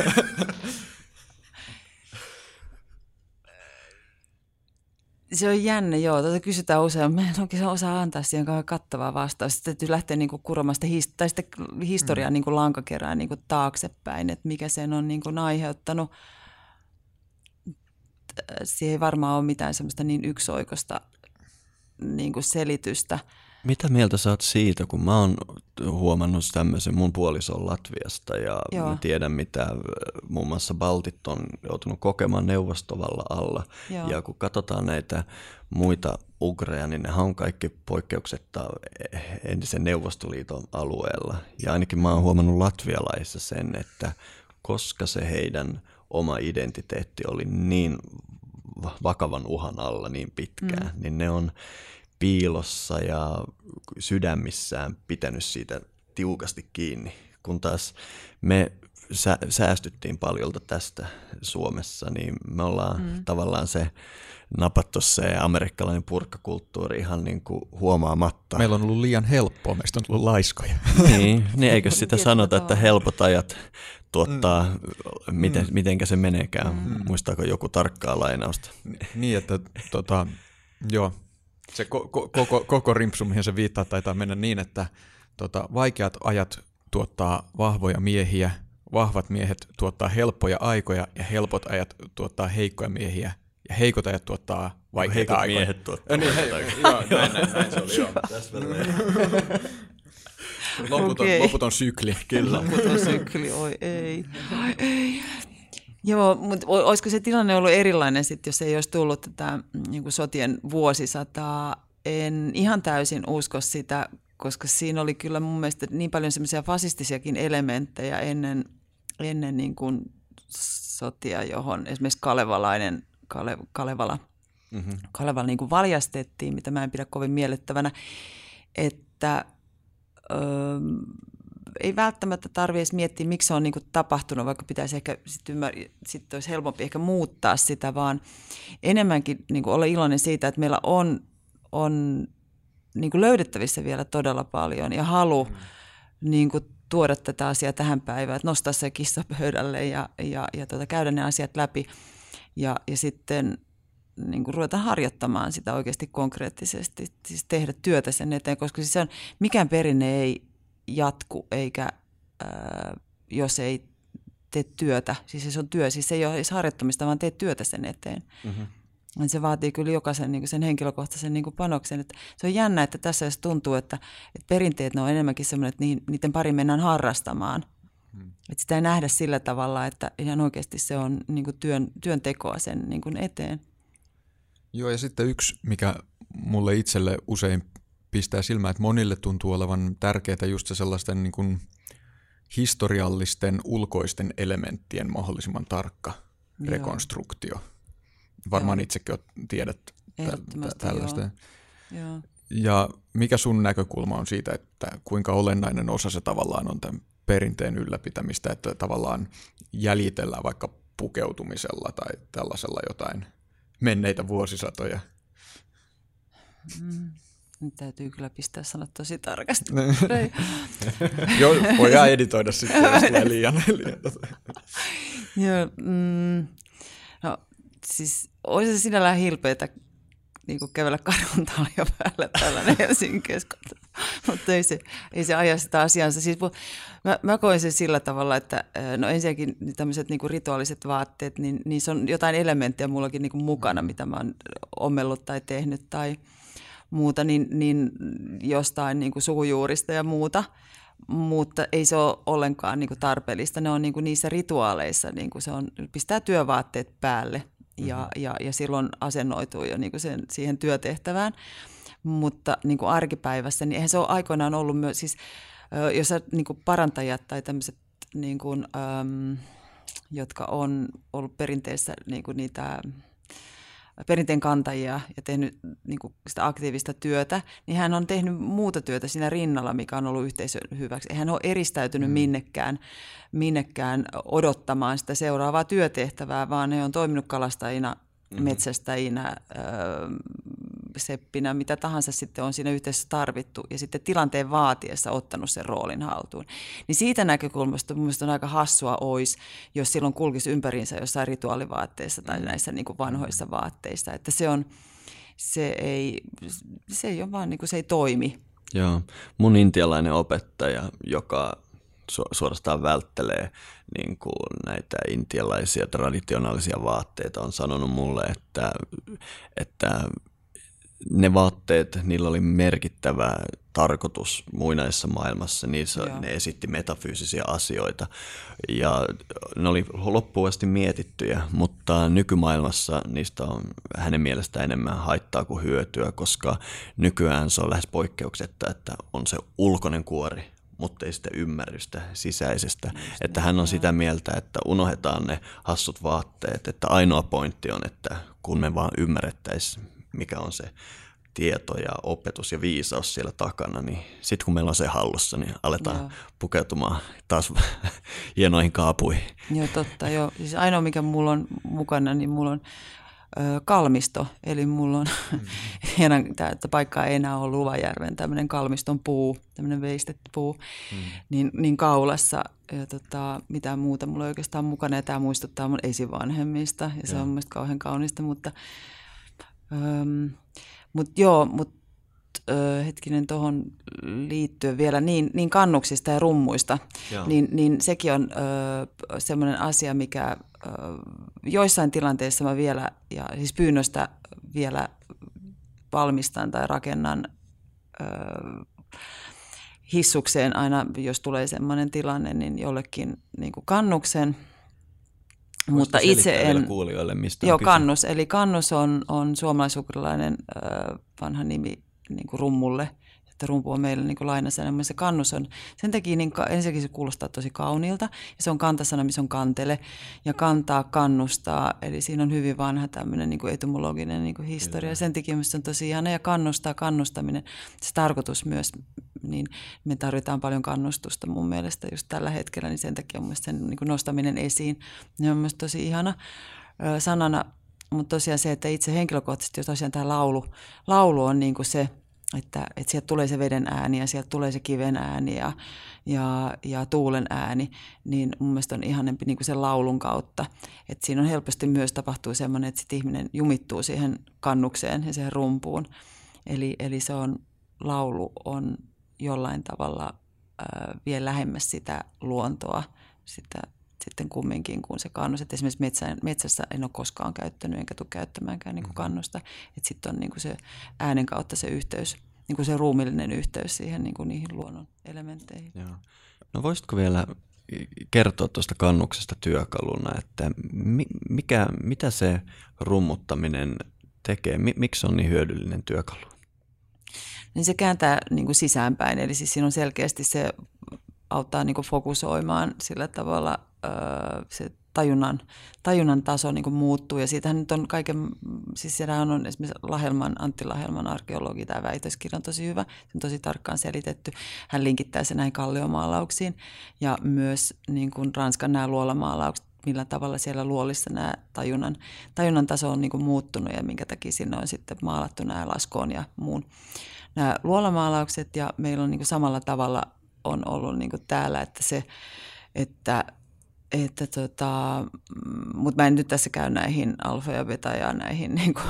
Se on jännä, joo. Tätä kysytään usein. Mä en oikein osaa antaa siihen kauhean kattavaa vastausta. Sitten täytyy lähteä niin kuin kuromaan sitä his- tai sitten historiaa mm. niin kuin lankakerään niin kuin taaksepäin, että mikä sen on niin kuin aiheuttanut. Siihen ei varmaan ole mitään semmoista niin yksioikoista niin kuin selitystä – mitä mieltä sä oot siitä, kun mä oon huomannut tämmöisen, mun puoliso on Latviasta ja Joo. mä tiedän mitä muun muassa Baltit on joutunut kokemaan neuvostovalla alla. Joo. Ja kun katsotaan näitä muita ugreja, niin ne on kaikki poikkeuksetta entisen Neuvostoliiton alueella. Ja ainakin mä oon huomannut latvialaisissa sen, että koska se heidän oma identiteetti oli niin vakavan uhan alla niin pitkään, mm. niin ne on piilossa ja sydämissään pitänyt siitä tiukasti kiinni, kun taas me sä, säästyttiin paljolta tästä Suomessa, niin me ollaan mm. tavallaan se napattu se amerikkalainen purkkakulttuuri ihan niin kuin huomaamatta. Meillä on ollut liian helppoa, meistä on tullut laiskoja. niin, niin eikö sitä sanota, että helpot ajat tuottaa, mm. miten, mm. mitenkä se meneekään. Mm. Muistaako joku tarkkaa lainausta? Niin, että tota, joo, se ko- ko- koko, koko rimpsu, mihin se viittaa, taitaa mennä niin, että tota, vaikeat ajat tuottaa vahvoja miehiä, vahvat miehet tuottaa helppoja aikoja ja helpot ajat tuottaa heikkoja miehiä ja heikot ajat tuottaa vaikeita Heikot aikoja. miehet tuottaa niin, hei, joo, näin, näin, näin, se oli, joo. Loputon, okay. loputon sykli. Kyllä. Loputon sykli, oi ei. Oi, ei. Joo, mutta olisiko se tilanne ollut erilainen sitten, jos ei olisi tullut tätä niin kuin sotien vuosisataa? En ihan täysin usko sitä, koska siinä oli kyllä mun mielestä niin paljon semmoisia fasistisiakin elementtejä ennen, ennen niin kuin sotia, johon esimerkiksi kalevalainen, Kale, Kalevala, mm-hmm. Kalevala niin kuin valjastettiin, mitä mä en pidä kovin miellyttävänä, että... Öö, ei välttämättä tarvitse miettiä, miksi se on niin kuin tapahtunut, vaikka pitäisi ehkä sitten ymmär- sit olisi helpompi ehkä muuttaa sitä, vaan enemmänkin niin kuin olla iloinen siitä, että meillä on, on niin kuin löydettävissä vielä todella paljon ja halu mm. niin kuin tuoda tätä asiaa tähän päivään, että nostaa se kissa pöydälle ja, ja, ja tuota, käydä ne asiat läpi ja, ja sitten niin kuin ruveta harjoittamaan sitä oikeasti konkreettisesti, siis tehdä työtä sen eteen, koska siis se on, mikään perinne ei jatku eikä, ää, jos ei tee työtä, siis se on työ, siis se ei ole edes harjoittamista, vaan tee työtä sen eteen. Mm-hmm. Se vaatii kyllä jokaisen niin sen henkilökohtaisen niin panoksen. Että se on jännä, että tässä jos tuntuu, että, että perinteet ne on enemmänkin sellainen, että niiden pari mennään harrastamaan. Hmm. Että sitä ei nähdä sillä tavalla, että ihan oikeasti se on niin kuin työn, työntekoa sen niin kuin eteen. Joo, ja sitten yksi, mikä mulle itselle usein pistää silmään, että monille tuntuu olevan tärkeää just se sellaisten niin kuin historiallisten ulkoisten elementtien mahdollisimman tarkka Joo. rekonstruktio. Varmaan joo. itsekin tiedät tä- tällaista. Joo. Joo. Ja mikä sun näkökulma on siitä, että kuinka olennainen osa se tavallaan on tämän perinteen ylläpitämistä, että tavallaan jäljitellään vaikka pukeutumisella tai tällaisella jotain menneitä vuosisatoja? Mm. Nyt täytyy kyllä pistää sanat tosi tarkasti. Joo, voidaan editoida sitten, jos tulee liian. liian tota. Joo, mm, no siis olisi se sinällään hilpeätä niin kuin kävellä jo päällä tällainen Helsingin keskustelu. Mutta ei se, ei se aja sitä asiansa. Siis, mä, mä koen sen sillä tavalla, että no ensinnäkin tämmöiset niin kuin rituaaliset vaatteet, niin niissä on jotain elementtejä mullakin niin kuin mukana, mitä mä oon ommellut tai tehnyt tai muuta, niin, niin jostain niin kuin sukujuurista ja muuta – mutta ei se ole ollenkaan niin kuin tarpeellista. Ne on niin kuin niissä rituaaleissa, niin kuin se on, pistää työvaatteet päälle ja, mm-hmm. ja, ja silloin asennoituu jo niin kuin sen, siihen työtehtävään. Mutta niin kuin arkipäivässä, niin eihän se ole aikoinaan ollut myös, siis jos niin kuin parantajat tai tämmöiset, niin kuin, äm, jotka on ollut perinteessä niin kuin niitä perinteen kantajia ja tehnyt niin kuin sitä aktiivista työtä, niin hän on tehnyt muuta työtä siinä rinnalla, mikä on ollut yhteisön hyväksi. Hän on eristäytynyt mm. minnekään, minnekään odottamaan sitä seuraavaa työtehtävää, vaan he on toiminut kalastajina, mm. metsästäjinä, öö, seppinä, mitä tahansa sitten on siinä yhteisössä tarvittu ja sitten tilanteen vaatiessa ottanut sen roolin haltuun. Niin siitä näkökulmasta mun on aika hassua olisi, jos silloin kulkisi ympäriinsä jossain rituaalivaatteissa tai mm. näissä niin kuin vanhoissa vaatteissa, että se on, se ei, se ei ole vaan niin kuin, se ei toimi. Joo, mun intialainen opettaja, joka su- suorastaan välttelee niin kuin näitä intialaisia traditionaalisia vaatteita, on sanonut mulle, että, että ne vaatteet, niillä oli merkittävä tarkoitus muinaisessa maailmassa. Niissä Joo. ne esitti metafyysisiä asioita ja ne oli loppuasti mietittyjä, mutta nykymaailmassa niistä on hänen mielestään enemmän haittaa kuin hyötyä, koska nykyään se on lähes poikkeuksetta, että on se ulkoinen kuori, mutta ei sitä ymmärrystä sisäisestä. Just että hän on sitä mieltä, että unohdetaan ne hassut vaatteet, että ainoa pointti on, että kun me vaan ymmärrettäisiin, mikä on se tieto ja opetus ja viisaus siellä takana, niin sitten kun meillä on se hallussa, niin aletaan joo. pukeutumaan taas hienoihin kaapuihin. Joo, totta. Joo. Siis ainoa, mikä mulla on mukana, niin mulla on ö, kalmisto. Eli mulla on, mm-hmm. että paikkaa ei enää ole Luvajärven, tämmöinen kalmiston puu, tämmöinen veistetty puu, mm. niin, niin kaulassa ja tota, mitään muuta mulla ei oikeastaan mukana. Ja tämä muistuttaa mun esivanhemmista ja se joo. on mun kauhean kaunista, mutta Öm, mutta joo, mutta hetkinen tuohon liittyen vielä niin, niin kannuksista ja rummuista, niin, niin sekin on semmoinen asia, mikä ö, joissain tilanteissa mä vielä, ja siis pyynnöstä vielä valmistan tai rakennan ö, hissukseen aina, jos tulee semmoinen tilanne, niin jollekin niin kuin kannuksen – mutta itse en... kuulijoille, mistä Joo, kannus. Eli kannus on, on suomalaisukrilainen äh, vanha nimi niin kuin rummulle, että rumpu on meillä niin lainasana. Se kannus on, sen takia niin, ensinnäkin se kuulostaa tosi kauniilta, ja se on kantasana, missä on kantele, ja kantaa kannustaa, eli siinä on hyvin vanha tämmöinen niin kuin etymologinen niin historia. Kyllä. Sen takia se on tosi ihana, ja kannustaa, kannustaminen, se tarkoitus myös, niin me tarvitaan paljon kannustusta mun mielestä just tällä hetkellä, niin sen takia mun sen niin kuin nostaminen esiin, niin on myös tosi ihana sanana, mutta tosiaan se, että itse henkilökohtaisesti, jos tosiaan tämä laulu, laulu on niin kuin se, että, että sieltä tulee se veden ääni ja sieltä tulee se kiven ääni ja, ja, ja tuulen ääni, niin mun mielestä on ihanempi niin kuin sen laulun kautta. Että siinä on helposti myös tapahtuu semmoinen, että sit ihminen jumittuu siihen kannukseen ja siihen rumpuun. Eli, eli se on, laulu on jollain tavalla äh, vie lähemmäs sitä luontoa, sitä sitten kumminkin kuin se kannus. Että esimerkiksi metsän, metsässä en ole koskaan käyttänyt enkä tule käyttämäänkään niin kuin mm-hmm. kannusta. Että sitten on niin kuin se äänen kautta se yhteys, niin kuin se ruumillinen yhteys siihen niin kuin niihin luonnon elementteihin. Joo. No voisitko vielä kertoa tuosta kannuksesta työkaluna, että mikä, mitä se rummuttaminen tekee, miksi se on niin hyödyllinen työkalu? Niin se kääntää niin kuin sisäänpäin, eli siis siinä on selkeästi se auttaa niin kuin fokusoimaan sillä tavalla öö, se tajunnan, tajunnan taso niin kuin muuttuu. Ja siitähän nyt on kaiken, siis siellä on esimerkiksi Lahelman, Antti Lahelman arkeologi, tämä väitöskirja on tosi hyvä, se on tosi tarkkaan selitetty. Hän linkittää se näihin kalliomaalauksiin ja myös niin kuin Ranskan nämä luolamaalaukset, millä tavalla siellä luolissa nämä tajunnan, tajunnan taso on niin kuin muuttunut ja minkä takia sinne on sitten maalattu nämä laskoon ja muun. Nämä luolamaalaukset ja meillä on niin kuin samalla tavalla on ollut niin kuin täällä, että se, että että tota, mutta mä en nyt tässä käy näihin alfa ja beta ja näihin, niin kuin,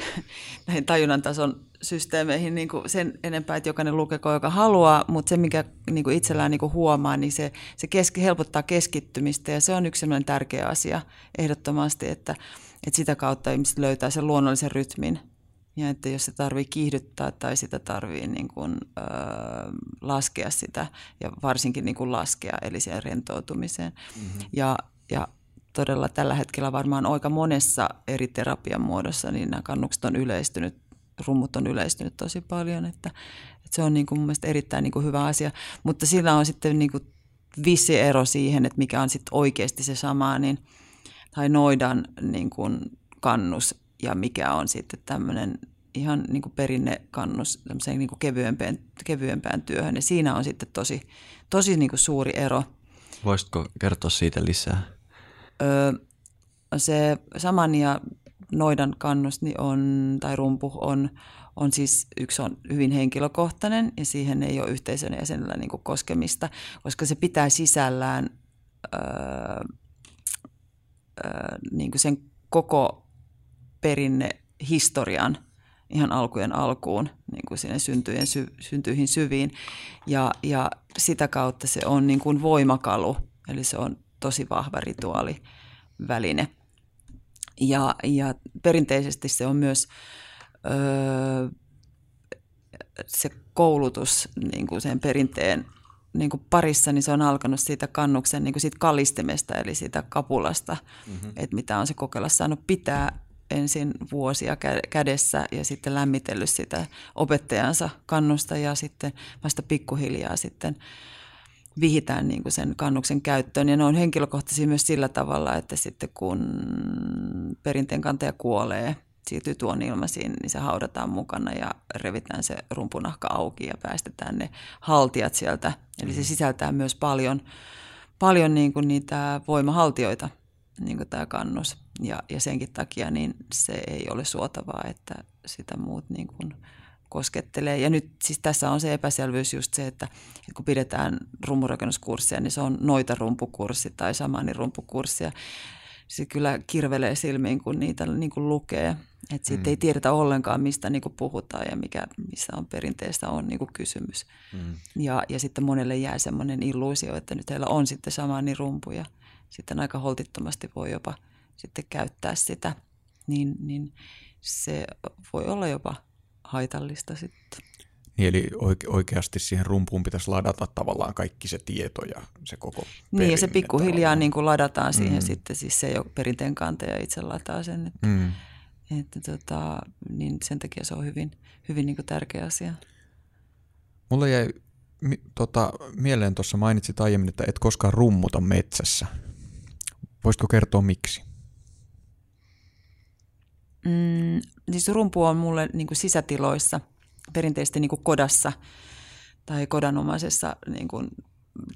näihin tajunnan tason systeemeihin niin kuin sen enempää, että jokainen lukeko, joka haluaa, mutta se, mikä niin kuin itsellään niin kuin huomaa, niin se, se keski, helpottaa keskittymistä ja se on yksi sellainen tärkeä asia ehdottomasti, että, että sitä kautta ihmiset löytää sen luonnollisen rytmin ja että jos se tarvii kiihdyttää tai sitä tarvii niin kuin, ö, laskea sitä ja varsinkin niin kuin laskea, eli siihen rentoutumiseen. Mm-hmm. Ja, ja todella tällä hetkellä varmaan aika monessa eri terapian muodossa niin nämä kannukset on yleistynyt, rummut on yleistynyt tosi paljon, että, että se on niin kuin mun mielestä erittäin niin kuin hyvä asia. Mutta sillä on sitten niin kuin vissi ero siihen, että mikä on sitten oikeasti se sama, niin, tai noidan niin kuin kannus ja mikä on sitten tämmöinen ihan niin kuin perinnekannus niin kuin kevyempään, kevyempään työhön. Ja siinä on sitten tosi, tosi niin kuin suuri ero. Voisitko kertoa siitä lisää? Öö, se saman ja noidan kannus niin on, tai rumpu on, on siis yksi on hyvin henkilökohtainen ja siihen ei ole yhteisön jäsenellä niin koskemista, koska se pitää sisällään öö, öö, niin kuin sen koko perinnehistorian ihan alkujen alkuun, niin kuin sinne syntyjen sy, syntyihin syviin. Ja, ja sitä kautta se on niin kuin voimakalu, eli se on tosi vahva rituaaliväline. Ja, ja perinteisesti se on myös öö, se koulutus niin kuin sen perinteen niin kuin parissa, niin se on alkanut siitä kannuksen niin kuin siitä kallistimesta, eli siitä kapulasta, mm-hmm. että mitä on se kokeilla saanut pitää ensin vuosia kädessä ja sitten lämmitellyt sitä opettajansa kannusta ja sitten vasta pikkuhiljaa sitten vihitään niin kuin sen kannuksen käyttöön. Ja ne on henkilökohtaisia myös sillä tavalla, että sitten kun perinteen kantaja kuolee, siirtyy tuon ilmaisiin, niin se haudataan mukana ja revitään se rumpunahka auki ja päästetään ne haltijat sieltä. Eli se mm. sisältää myös paljon, paljon niin kuin niitä voimahaltioita, niin kuin tämä kannus. Ja, ja senkin takia niin se ei ole suotavaa, että sitä muut niin kuin koskettelee. Ja nyt siis tässä on se epäselvyys just se, että, että kun pidetään rummurakennuskkurssia, niin se on noita rumpukurssi tai samani rumpukurssi. Se kyllä kirvelee silmiin, kun niitä niin kuin lukee. Että sitten mm. ei tiedetä ollenkaan, mistä niin kuin puhutaan ja mikä, missä on perinteistä on niin kuin kysymys. Mm. Ja, ja sitten monelle jää semmoinen illuusio, että nyt heillä on sitten samani rumpuja. Sitten aika holtittomasti voi jopa – sitten käyttää sitä, niin, niin se voi olla jopa haitallista sitten. Niin, eli oike- oikeasti siihen rumpuun pitäisi ladata tavallaan kaikki se tieto ja se koko Niin, ja se pikkuhiljaa niin kuin ladataan siihen mm. sitten, siis se jo perinteen kantaja itse lataa sen, että, mm. että tota, niin sen takia se on hyvin, hyvin niin kuin tärkeä asia. Mulle jäi mi, tota, mieleen tuossa mainitsit aiemmin, että et koskaan rummuta metsässä. Voisitko kertoa miksi? Mm, siis rumpu on mulle niin kuin sisätiloissa, perinteisesti niin kuin kodassa tai kodanomaisessa niin kuin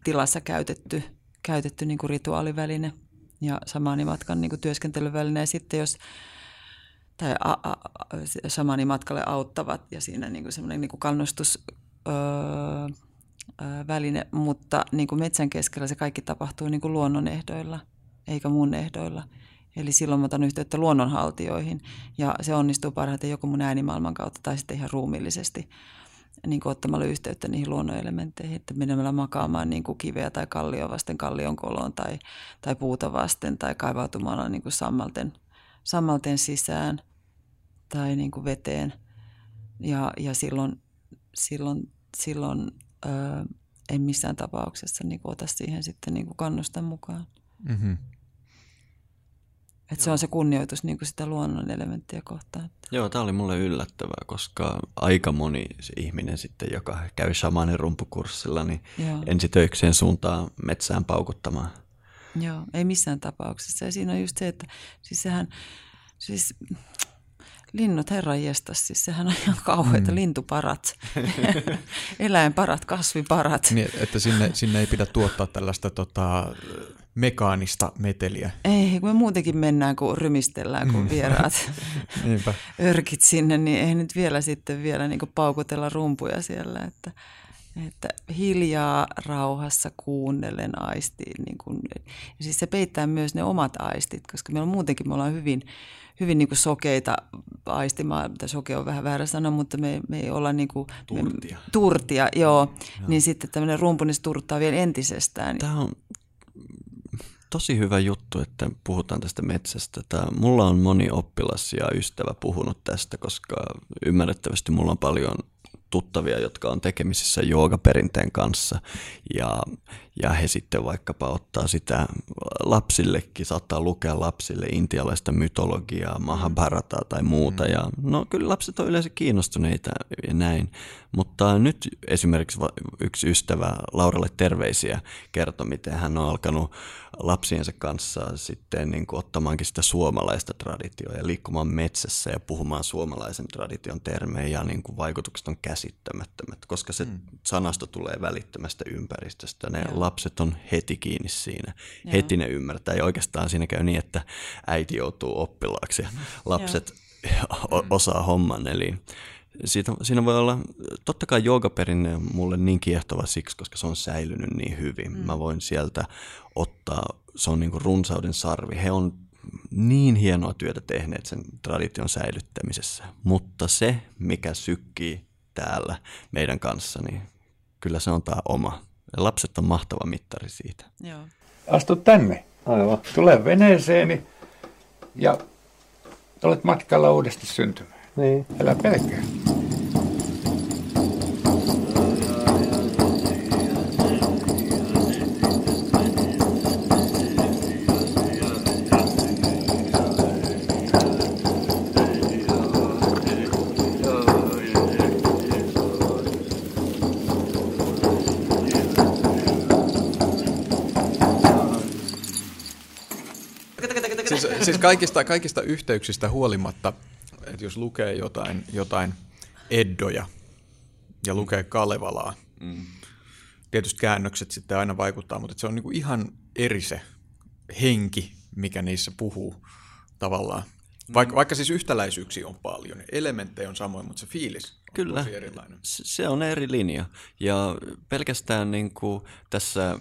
tilassa käytetty, käytetty niin kuin rituaaliväline ja samaanimatkan niin kuin työskentelyväline. Ja sitten jos tai a, a, shamanimatkalle auttavat ja siinä niin kuin semmoinen niin kuin kannustus öö, väline, mutta niin kuin metsän keskellä se kaikki tapahtuu niin kuin luonnon ehdoilla, eikä mun ehdoilla. Eli silloin mä otan yhteyttä luonnonhaltijoihin ja se onnistuu parhaiten joko mun äänimaailman kautta tai sitten ihan ruumillisesti niin kuin ottamalla yhteyttä niihin luonnonelementteihin, että menemällä makaamaan niin kuin kiveä tai kallio vasten kallion koloon tai, tai puuta vasten tai kaivautumalla niin kuin sammalten, sammalten sisään tai niin kuin veteen. Ja, ja silloin, silloin, silloin ö, en missään tapauksessa niin kuin ota siihen sitten niin kuin kannustan mukaan. Mm-hmm. Että se on se kunnioitus niin kuin sitä luonnon elementtiä kohtaan. Joo, tämä oli mulle yllättävää, koska aika moni se ihminen sitten, joka käy shamanin rumpukurssilla, niin Joo. ensitöikseen suuntaa metsään paukuttamaan. Joo, ei missään tapauksessa. Ja siinä on just se, että siis sehän, siis linnut herran jestas, siis sehän on ihan kauheita, mm. lintuparat, eläinparat, kasviparat. Niin, että sinne, sinne ei pidä tuottaa tällaista tota, mekaanista meteliä. Ei, kun me muutenkin mennään, kun rymistellään, kun mm. vieraat örkit sinne, niin ei nyt vielä sitten vielä niin paukutella rumpuja siellä, että, että hiljaa rauhassa kuunnellen aistiin. Niin kuin, ja siis se peittää myös ne omat aistit, koska meillä on muutenkin, me ollaan hyvin, hyvin niin kuin sokeita aistimaan, mitä soke on vähän väärä sana, mutta me, me ei olla niin kuin, turtia. Me, turtia, joo. joo. Niin sitten tämmöinen rumpu niin turttaa vielä entisestään. Tämä on tosi hyvä juttu, että puhutaan tästä metsästä. Tämä, mulla on moni oppilas ja ystävä puhunut tästä, koska ymmärrettävästi mulla on paljon tuttavia, jotka on tekemisissä joogaperinteen kanssa. Ja, ja he sitten vaikkapa ottaa sitä lapsillekin, saattaa lukea lapsille intialaista mytologiaa, mahabharataa tai muuta. Ja no kyllä lapset on yleensä kiinnostuneita ja näin, mutta nyt esimerkiksi yksi ystävä Lauralle terveisiä kertoi, miten hän on alkanut lapsiensa kanssa sitten niin kuin ottamaankin sitä suomalaista traditioa ja liikkumaan metsässä ja puhumaan suomalaisen tradition termejä ja niin kuin vaikutukset on käsittämättömät, koska se mm. sanasto tulee välittömästä ympäristöstä. Ne Joo. lapset on heti kiinni siinä, Joo. heti ne ymmärtää ja oikeastaan siinä käy niin, että äiti joutuu oppilaaksi ja lapset osaa homman. Eli siitä, siinä voi olla, totta kai joogaperinne on mulle niin kiehtova siksi, koska se on säilynyt niin hyvin. Mm. Mä voin sieltä ottaa, se on niin kuin runsauden sarvi. He on niin hienoa työtä tehneet sen tradition säilyttämisessä, mutta se, mikä sykkii täällä meidän kanssa, niin kyllä se on tämä oma. Ja lapset on mahtava mittari siitä. Joo. Astu tänne. Aivan. Tule veneeseeni ja olet matkalla uudesti syntymään. Niin. Älä pelkää. Siis, siis kaikista, kaikista yhteyksistä huolimatta että jos lukee jotain, jotain Eddoja ja lukee Kalevalaa, mm. tietysti käännökset sitten aina vaikuttaa, mutta se on niinku ihan eri se henki, mikä niissä puhuu tavallaan. Vaikka, vaikka siis yhtäläisyyksiä on paljon, elementtejä on samoin, mutta se fiilis on Kyllä, tosi erilainen. se on eri linja. Ja pelkästään niin kuin tässä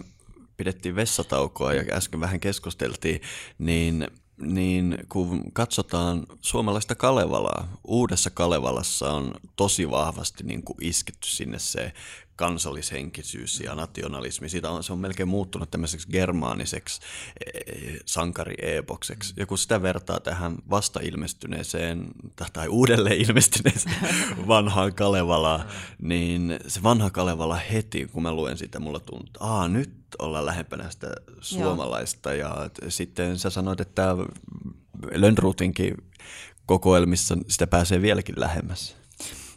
pidettiin vessataukoa ja äsken vähän keskusteltiin, niin niin kun katsotaan suomalaista Kalevalaa, uudessa Kalevalassa on tosi vahvasti niin kuin isketty sinne se kansallishenkisyys ja nationalismi. Siitä on, se on melkein muuttunut tämmöiseksi germaaniseksi e, sankari-epokseksi. Ja kun sitä vertaa tähän vasta ilmestyneeseen tai uudelleen ilmestyneeseen vanhaan Kalevalaan, niin se vanha Kalevala heti, kun mä luen sitä, mulla tuntuu, että Aa, nyt ollaan lähempänä sitä suomalaista. Joo. Ja sitten sä sanoit, että Lönnruutinkin kokoelmissa sitä pääsee vieläkin lähemmäs.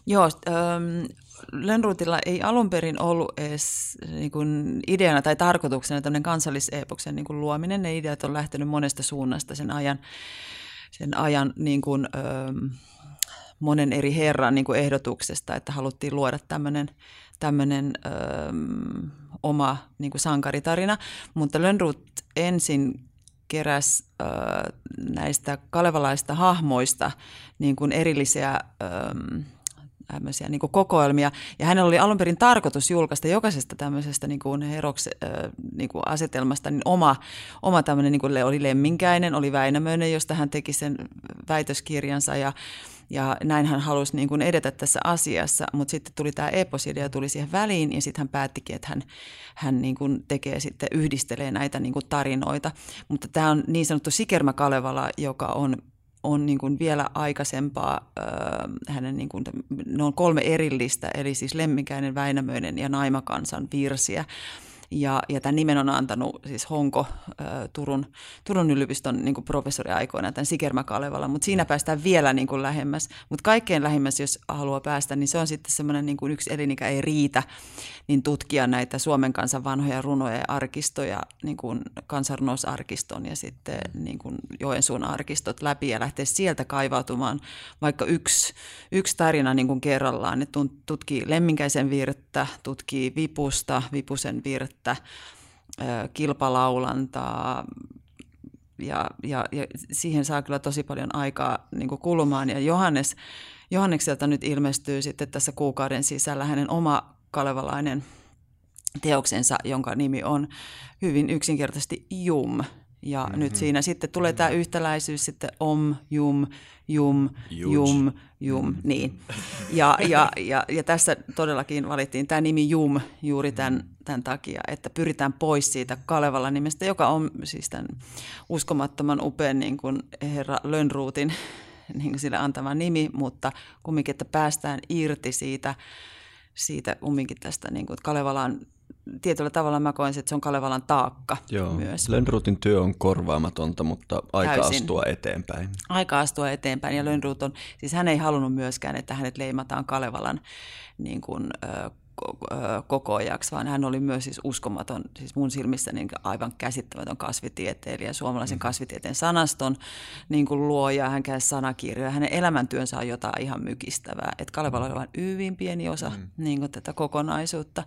Joo, ähm, Lönnrutilla ei alun perin ollut edes niin kuin ideana tai tarkoituksena tämmöinen kansallisepoksen niin kuin luominen. Ne ideat on lähtenyt monesta suunnasta sen ajan, sen ajan niin kuin, ähm, monen eri herran niin kuin ehdotuksesta, että haluttiin luoda tämmöinen, tämmöinen ähm, oma niin kuin sankaritarina. Mutta Lönnrut ensin keräs äh, näistä kalevalaista hahmoista niin kuin erillisiä ähm, tämmöisiä niin kuin kokoelmia. Ja hänellä oli alun perin tarkoitus julkaista jokaisesta tämmöisestä niin kuin heroks, äh, niin kuin asetelmasta niin oma, oma tämmöinen, niin kuin oli Lemminkäinen, oli Väinämöinen, josta hän teki sen väitöskirjansa ja ja näin hän halusi niin kuin edetä tässä asiassa, mutta sitten tuli tämä eposidea tuli siihen väliin ja sitten hän päättikin, että hän, hän niin kuin tekee sitten, yhdistelee näitä niin kuin tarinoita. Mutta tämä on niin sanottu Sikermä Kalevala, joka on on niin kuin vielä aikaisempaa, äh, hänen niin kuin, ne on kolme erillistä, eli siis Lemminkäinen, Väinämöinen ja Naimakansan virsiä. Ja, ja tämän nimen on antanut siis Honko, Turun, Turun yliopiston niin kuin professori aikoina, tämän Sikermä Kalevala, mutta siinä päästään vielä niin kuin lähemmäs. Mutta kaikkein lähemmäs, jos haluaa päästä, niin se on sitten semmoinen niin kuin yksi elinikä ei riitä, niin tutkia näitä Suomen kansan vanhoja runoja ja arkistoja, niin kuin kansanrunousarkiston ja sitten niin kuin Joensuun arkistot läpi ja lähteä sieltä kaivautumaan vaikka yksi, yksi tarina niin kuin kerrallaan. Ne tutkii Lemminkäisen virttä, tutkii Vipusta, Vipusen virttä, että kilpalaulantaa, ja, ja, ja siihen saa kyllä tosi paljon aikaa niin kulumaan. Ja Johannes, Johannekselta nyt ilmestyy sitten tässä kuukauden sisällä hänen oma kalevalainen teoksensa, jonka nimi on hyvin yksinkertaisesti Jum. Ja mm-hmm. nyt siinä sitten tulee tämä yhtäläisyys sitten om, jum, jum, Juj. jum, jum, mm. niin. Ja, ja, ja, ja tässä todellakin valittiin tämä nimi jum juuri tämän, tämän takia, että pyritään pois siitä Kalevala nimestä, joka on siis tämän uskomattoman upean niin kuin herra Lönnruutin niin kuin sille antama nimi, mutta kumminkin, että päästään irti siitä, siitä kumminkin tästä niin kuin Kalevalan tietyllä tavalla mä koen, että se on Kalevalan taakka Joo. myös. Lönnruutin työ on korvaamatonta, mutta aika Täysin. astua eteenpäin. Aika astua eteenpäin ja Lönnruut on, siis hän ei halunnut myöskään, että hänet leimataan Kalevalan niin kuin, koko ajaksi, vaan hän oli myös siis uskomaton, siis mun silmissä niin aivan käsittämätön kasvitieteilijä, suomalaisen mm. kasvitieteen sanaston niin kuin luoja, hän käy sanakirjoja, hänen elämäntyönsä on jotain ihan mykistävää, että Kalevala on vain hyvin pieni osa mm. niin kuin tätä kokonaisuutta.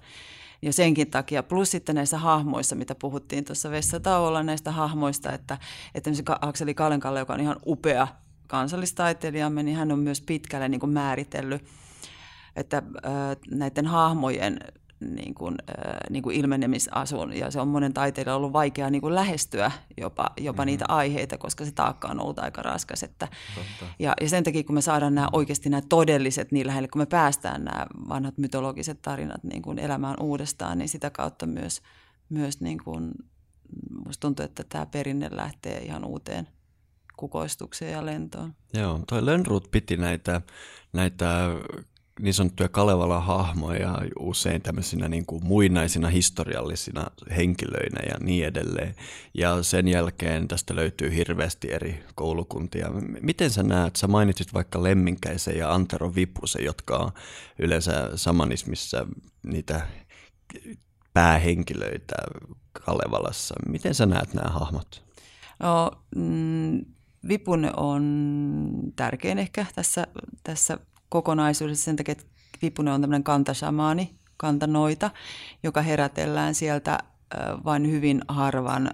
Ja senkin takia, plus sitten näissä hahmoissa, mitä puhuttiin tuossa vessatauolla näistä hahmoista, että, että Akseli Kalenkalle, joka on ihan upea kansallistaiteilijamme, niin hän on myös pitkälle niin kuin määritellyt, että näiden hahmojen niin kuin, äh, niin kuin ilmenemisasun ja se on monen taiteilijan ollut vaikea niin kuin lähestyä jopa, jopa mm-hmm. niitä aiheita, koska se taakka on ollut aika raskas. Että, ja, ja sen takia, kun me saadaan nämä oikeasti nämä todelliset niin lähelle, kun me päästään nämä vanhat mytologiset tarinat niin kuin elämään uudestaan, niin sitä kautta myös, myös niin kuin, musta tuntuu, että tämä perinne lähtee ihan uuteen kukoistukseen ja lentoon. Joo, toi Lönnruut piti näitä, näitä niin sanottuja Kalevalan hahmoja usein tämmöisinä niin kuin muinaisina historiallisina henkilöinä ja niin edelleen. Ja sen jälkeen tästä löytyy hirveästi eri koulukuntia. Miten sä näet, sä mainitsit vaikka Lemminkäisen ja Antero Vipusen, jotka on yleensä samanismissa niitä päähenkilöitä Kalevalassa. Miten sä näet nämä hahmot? No, mm, Vipun on tärkein ehkä tässä, tässä kokonaisuudessa sen takia, että Vipunen on tämmöinen kantasamaani, kantanoita, joka herätellään sieltä vain hyvin harvan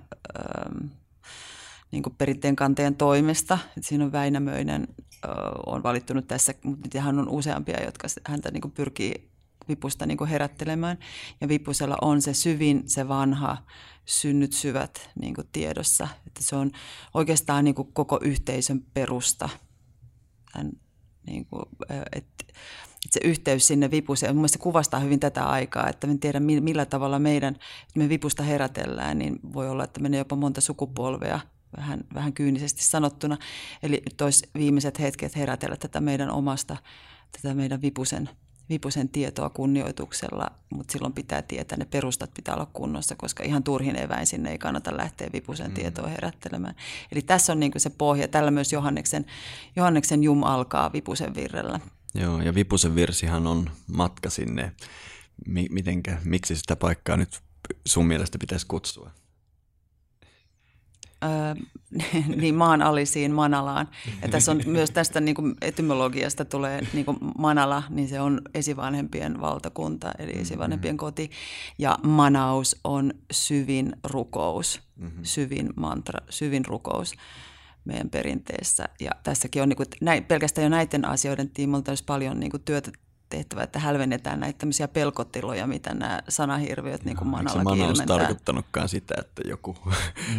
niin perinteen kanteen toimesta. Et siinä on Väinämöinen on valittunut tässä, mutta hän on useampia, jotka häntä niin pyrkii Vipusta niin herättelemään. Ja Vipusella on se syvin, se vanha, synnyt syvät niin tiedossa. Että se on oikeastaan niin koko yhteisön perusta. Hän niin kuin, että, se yhteys sinne vipuseen, mun se kuvastaa hyvin tätä aikaa, että en tiedä millä tavalla meidän, me vipusta herätellään, niin voi olla, että menee jopa monta sukupolvea vähän, vähän kyynisesti sanottuna. Eli nyt olisi viimeiset hetket herätellä tätä meidän omasta, tätä meidän vipusen vipusen tietoa kunnioituksella, mutta silloin pitää tietää, ne perustat pitää olla kunnossa, koska ihan turhin eväin sinne ei kannata lähteä vipusen mm. tietoa herättelemään. Eli tässä on niin se pohja. Tällä myös Johanneksen, Johanneksen jum alkaa vipusen virrellä. Joo, ja vipusen virsihan on matka sinne. Mitenkä, miksi sitä paikkaa nyt sun mielestä pitäisi kutsua? niin maan alisiin Manalaan. Ja tässä on myös tästä niin kuin etymologiasta tulee niin kuin Manala, niin se on esivanhempien valtakunta, eli mm-hmm. esivanhempien koti. Ja Manaus on syvin rukous, mm-hmm. syvin mantra, syvin rukous meidän perinteessä. Ja tässäkin on niin kuin, näin, pelkästään jo näiden asioiden tiimolta olisi paljon niin kuin työtä tehtävä, että hälvennetään näitä tämmöisiä pelkotiloja, mitä nämä sanahirviöt niin kuin no, manallakin ilmentää. Eikö tarkoittanutkaan sitä, että joku mm.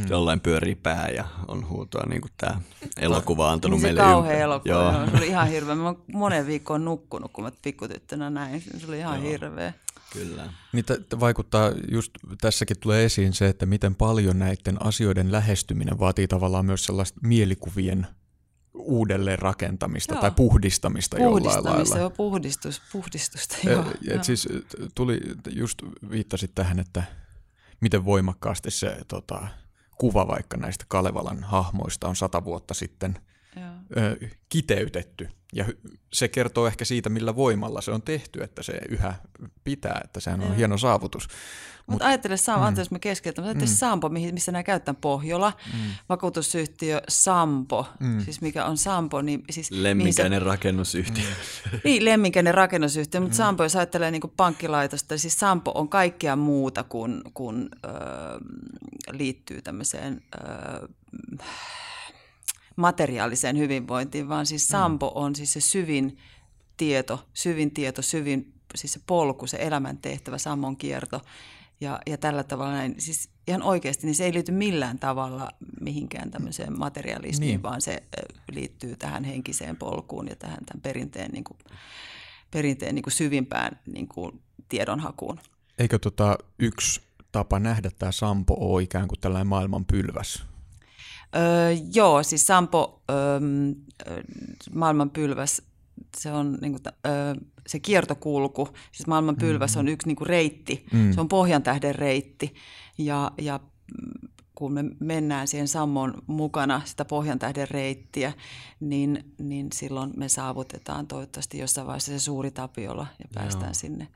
jollain pyörii pää ja on huutoa niin kuin tämä elokuva antanut niin meille Se kauhea elokuva, Joo. Joo, se oli ihan hirveä. Mä monen viikkoon nukkunut, kun mä pikkutyttönä näin. Se oli ihan Joo. hirveä. Kyllä. Niin t- vaikuttaa, just tässäkin tulee esiin se, että miten paljon näiden asioiden lähestyminen vaatii tavallaan myös sellaista mielikuvien uudelleen rakentamista joo. tai puhdistamista, puhdistamista jollain lailla. Joo, puhdistus, puhdistusta. Joo, et, et siis tuli, just viittasit tähän, että miten voimakkaasti se tota, kuva vaikka näistä Kalevalan hahmoista on sata vuotta sitten ö, kiteytetty. Ja se kertoo ehkä siitä, millä voimalla se on tehty, että se yhä pitää, että sehän on Joo. hieno saavutus. Mutta Mut, ajattele Sampo, mm. anteeksi mä keskeytän, mutta mm. Sampo, missä nämä käytetään Pohjola, mm. vakuutusyhtiö Sampo, mm. siis mikä on Sampo, niin siis... Lemminkäinen se, rakennusyhtiö. Mm. niin, lemminkäinen rakennusyhtiö, mutta mm. Sampo, jos ajattelee niin kuin pankkilaitosta, siis Sampo on kaikkea muuta kuin, kuin äh, liittyy tämmöiseen... Äh, materiaaliseen hyvinvointiin, vaan siis mm. Sampo on siis se syvin tieto, syvin tieto, syvin siis se polku, se elämäntehtävä, sammon kierto. Ja, ja tällä tavalla näin, siis ihan oikeasti, niin se ei liity millään tavalla mihinkään tämmöiseen materialismiin, niin. vaan se liittyy tähän henkiseen polkuun ja tähän tämän perinteen, niin kuin, perinteen niin kuin syvimpään niin kuin tiedonhakuun. Eikö tota yksi tapa nähdä tämä Sampo ole ikään kuin tällainen maailman pylväs? Öö, joo, siis Sampo, öö, maailman pylväs, se on niin kuin, öö, se kiertokulku, siis maailman pylväs on yksi niin kuin reitti, mm. se on pohjan tähden reitti ja, ja kun me mennään siihen sammon mukana sitä pohjan tähden reittiä, niin, niin silloin me saavutetaan toivottavasti jossain vaiheessa se suuri tapiola ja päästään Joo. sinne.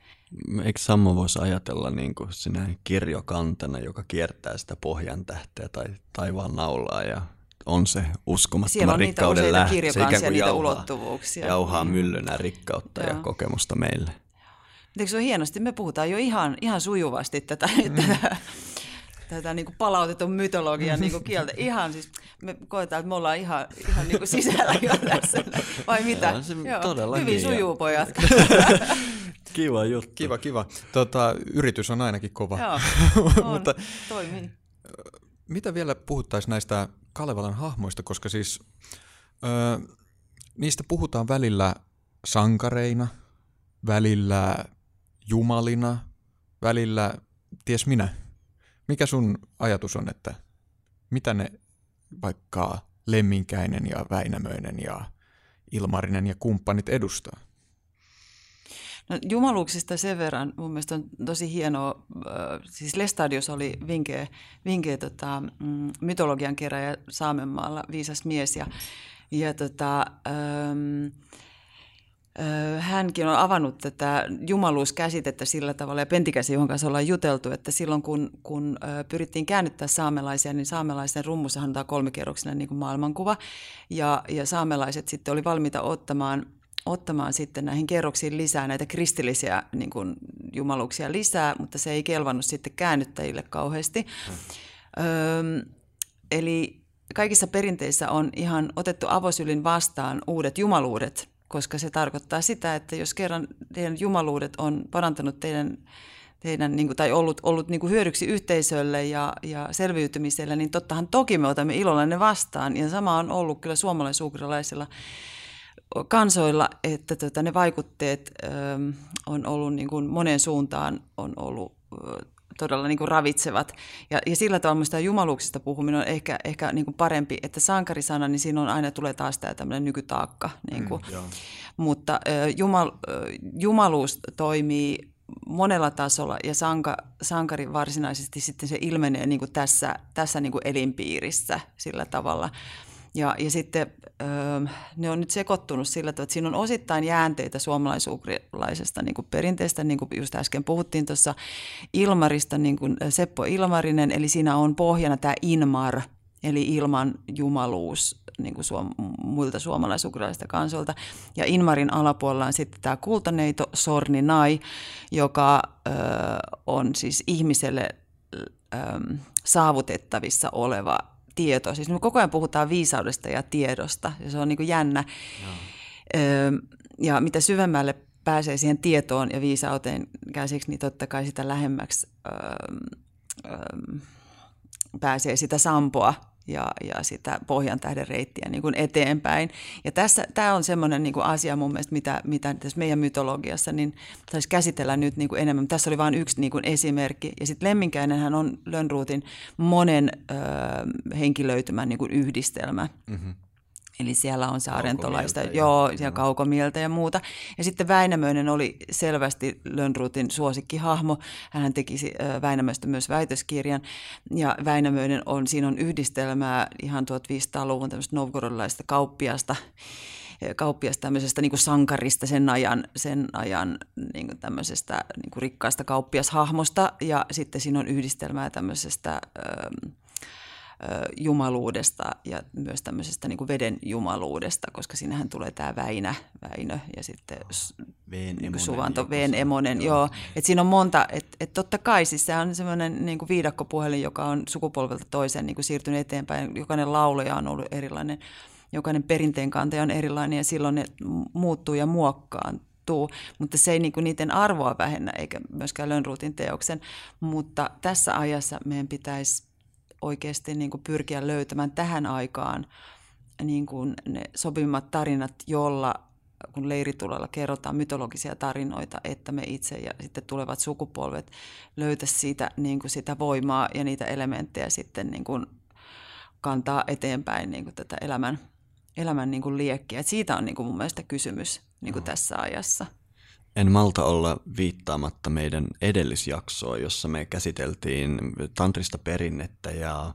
Eikö Sammo voisi ajatella niin kuin sinä kirjokantana, joka kiertää sitä pohjan tähteä tai taivaan naulaa ja on se uskomattoman rikkauden lähtö. Se ikään kuin jauhaa, ulottuvuuksia. jauhaa mm. myllynä rikkautta Joo. ja kokemusta meille. Eikö se on hienosti? Me puhutaan jo ihan, ihan sujuvasti tätä, mm. tätä, tätä niin kuin palautetun mytologian niin kuin kieltä. Ihan siis, me koetaan, että me ollaan ihan, ihan niin kuin sisällä jo tässä. Vai mitä? Joo, se Joo. Hyvin sujuu pojat. kiva juttu. Kiva, kiva. Tota, yritys on ainakin kova. Joo, on, Mutta, toimii. Mitä vielä puhuttaisiin näistä Kalevalan hahmoista, koska siis ö, niistä puhutaan välillä sankareina, välillä jumalina, välillä ties minä. Mikä sun ajatus on, että mitä ne vaikka Lemminkäinen ja Väinämöinen ja Ilmarinen ja kumppanit edustaa? No, jumaluuksista sen verran mun mielestä on tosi hienoa, siis Lestadius oli vinkeä, vinkeä tota, mm, mytologian keräjä Saamenmaalla, viisas mies ja, ja tota, ähm, hänkin on avannut tätä jumaluuskäsitettä sillä tavalla, ja Pentikäsi, johon kanssa ollaan juteltu, että silloin kun, kun pyrittiin käännyttää saamelaisia, niin saamelaisen rummussahan on tämä kolmikerroksinen niin kuin maailmankuva, ja, ja saamelaiset sitten oli valmiita ottamaan ottamaan sitten näihin kerroksiin lisää näitä kristillisiä niin kuin jumaluuksia lisää, mutta se ei kelvannut sitten käännyttäjille kauheasti. Öö, eli kaikissa perinteissä on ihan otettu avosylin vastaan uudet jumaluudet, koska se tarkoittaa sitä, että jos kerran teidän jumaluudet on parantanut teidän teidän, niin kuin, tai ollut, ollut niin kuin hyödyksi yhteisölle ja, ja selviytymiselle, niin tottahan toki me otamme ilolla ne vastaan. Ja sama on ollut kyllä suomalaisuukrilaisilla kansoilla, että tota, ne vaikutteet ö, on ollut niin kuin monen suuntaan on ollut ö, todella niin kuin ravitsevat. Ja, ja sillä tavalla minusta jumaluuksista puhuminen on ehkä, ehkä niin kuin parempi, että sankarisana, niin siinä on aina tulee taas tämä tämmöinen nykytaakka. Niin kuin. Mm, Mutta ö, jumal, ö, jumaluus toimii monella tasolla ja sanka, sankari varsinaisesti sitten se ilmenee niin kuin tässä, tässä niin kuin elinpiirissä sillä tavalla. Ja, ja sitten öö, ne on nyt sekoittunut sillä tavalla, että siinä on osittain jäänteitä suomalaisuukrilaisesta niin kuin perinteestä, niin kuin just äsken puhuttiin tuossa Ilmarista, niin kuin Seppo Ilmarinen, eli siinä on pohjana tämä Inmar, eli ilman jumaluus niin kuin suom, muilta suomalaisukralaisilta kansoilta. Ja Inmarin alapuolella on sitten tämä kultaneito Sorni Nai, joka ö, on siis ihmiselle ö, saavutettavissa oleva tieto. Siis me koko ajan puhutaan viisaudesta ja tiedosta, ja se on niin kuin jännä. No. Ö, ja mitä syvemmälle pääsee siihen tietoon ja viisauteen käsiksi, niin totta kai sitä lähemmäksi ö, ö, pääsee sitä sampoa ja, ja sitä pohjan tähden reittiä niin kuin eteenpäin. Ja tässä, tämä on semmoinen niin kuin asia mun mielestä, mitä, mitä tässä meidän mytologiassa niin saisi käsitellä nyt niin kuin enemmän. Tässä oli vain yksi niin kuin esimerkki. Ja sitten Lemminkäinenhän on Lönnruutin monen ö, henkilöitymän niin kuin yhdistelmä. Mm-hmm. Eli siellä on saarentolaista, joo, ja kaukomieltä ja muuta. Ja sitten Väinämöinen oli selvästi Lönnrutin suosikkihahmo. Hän teki Väinämöistä myös väitöskirjan. Ja Väinämöinen on, siinä on yhdistelmää ihan 1500-luvun tämmöistä novgorodilaista kauppiasta, kauppiasta tämmöisestä niin sankarista sen ajan, sen ajan niin kuin tämmöisestä niin kuin rikkaasta kauppiashahmosta. Ja sitten siinä on yhdistelmää tämmöisestä... Ähm, jumaluudesta ja myös tämmöisestä niin kuin veden jumaluudesta, koska sinähän tulee tämä Väinä, Väinö ja sitten Veen niin Suvanto, Veen Emonen. Joo. joo. Et siinä on monta, että et totta kai siis se on semmoinen niin kuin viidakkopuhelin, joka on sukupolvelta toiseen niin kuin siirtynyt eteenpäin. Jokainen laulaja on ollut erilainen, jokainen perinteen kantaja on erilainen ja silloin ne muuttuu ja muokkaantuu mutta se ei niinku niiden arvoa vähennä, eikä myöskään Lönnruutin teoksen. Mutta tässä ajassa meidän pitäisi oikeasti niin kuin pyrkiä löytämään tähän aikaan niin kuin ne sopivimmat tarinat, jolla kun leiritulella kerrotaan mytologisia tarinoita, että me itse ja sitten tulevat sukupolvet löytä siitä niin kuin sitä voimaa ja niitä elementtejä sitten niin kuin kantaa eteenpäin niin kuin tätä elämän, elämän niin kuin liekkiä. Et siitä on niin kuin mun mielestä kysymys niin kuin tässä ajassa. En malta olla viittaamatta meidän edellisjaksoa, jossa me käsiteltiin tantrista perinnettä ja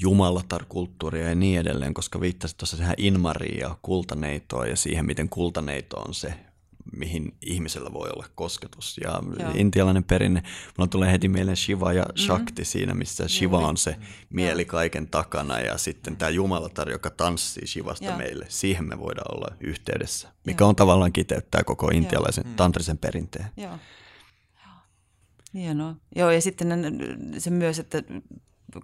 jumalatar-kulttuuria ja niin edelleen, koska viittasit tuossa tähän Inmariin ja kultaneitoa ja siihen, miten kultaneito on se mihin ihmisellä voi olla kosketus. Ja Joo. intialainen perinne, mulla tulee heti mieleen Shiva ja mm-hmm. Shakti mm. siinä, missä Shiva on se mieli kaiken takana ja sitten tämä Jumalatar, joka tanssii Shivasta Joo. meille. Siihen me voidaan olla yhteydessä, mikä Joo. on tavallaan kiteyttää koko intialaisen Joo. Mm. tantrisen perinteen. Joo. Hienoa. Joo, ja sitten se myös, että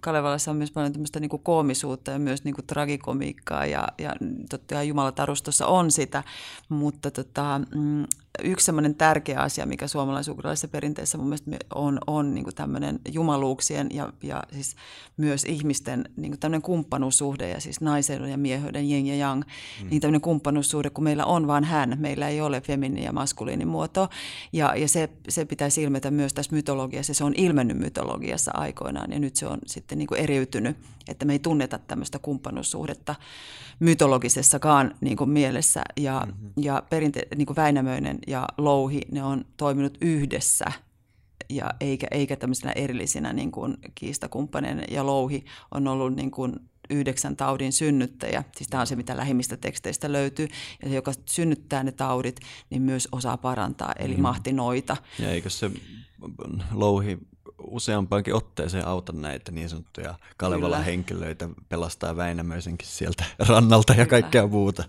Kalevalassa on myös paljon tämmöistä niin koomisuutta ja myös niin tragikomiikkaa ja, ja totta kai Jumalatarustossa on sitä, mutta tota, mm, yksi semmoinen tärkeä asia, mikä suomalaisuudessa perinteessä mun mielestä on, on niin kuin tämmöinen jumaluuksien ja, ja siis myös ihmisten niin kuin tämmöinen kumppanuussuhde ja siis naisen ja mieheyden jeng ja yang, mm. niin tämmöinen kumppanuussuhde, kun meillä on vain hän, meillä ei ole femini- ja maskuliinimuoto ja, ja se, se pitäisi ilmetä myös tässä mytologiassa, se on ilmennyt mytologiassa aikoinaan ja nyt se on sitten niin kuin eriytynyt, että me ei tunneta tämmöistä kumppanuussuhdetta mytologisessakaan niin kuin mielessä ja, mm-hmm. ja perinte, niin kuin Väinämöinen ja Louhi, ne on toiminut yhdessä ja eikä, eikä tämmöisenä erillisinä niin kuin kiistakumppaneina ja Louhi on ollut niin kuin yhdeksän taudin synnyttäjä. Siis tämä on se, mitä lähimmistä teksteistä löytyy. Ja se, joka synnyttää ne taudit, niin myös osaa parantaa, eli mm. mahti noita. Ja eikö se louhi useampaankin otteeseen auta näitä niin sanottuja Kalevalan henkilöitä pelastaa Väinämöisenkin sieltä rannalta ja kaikkea muuta.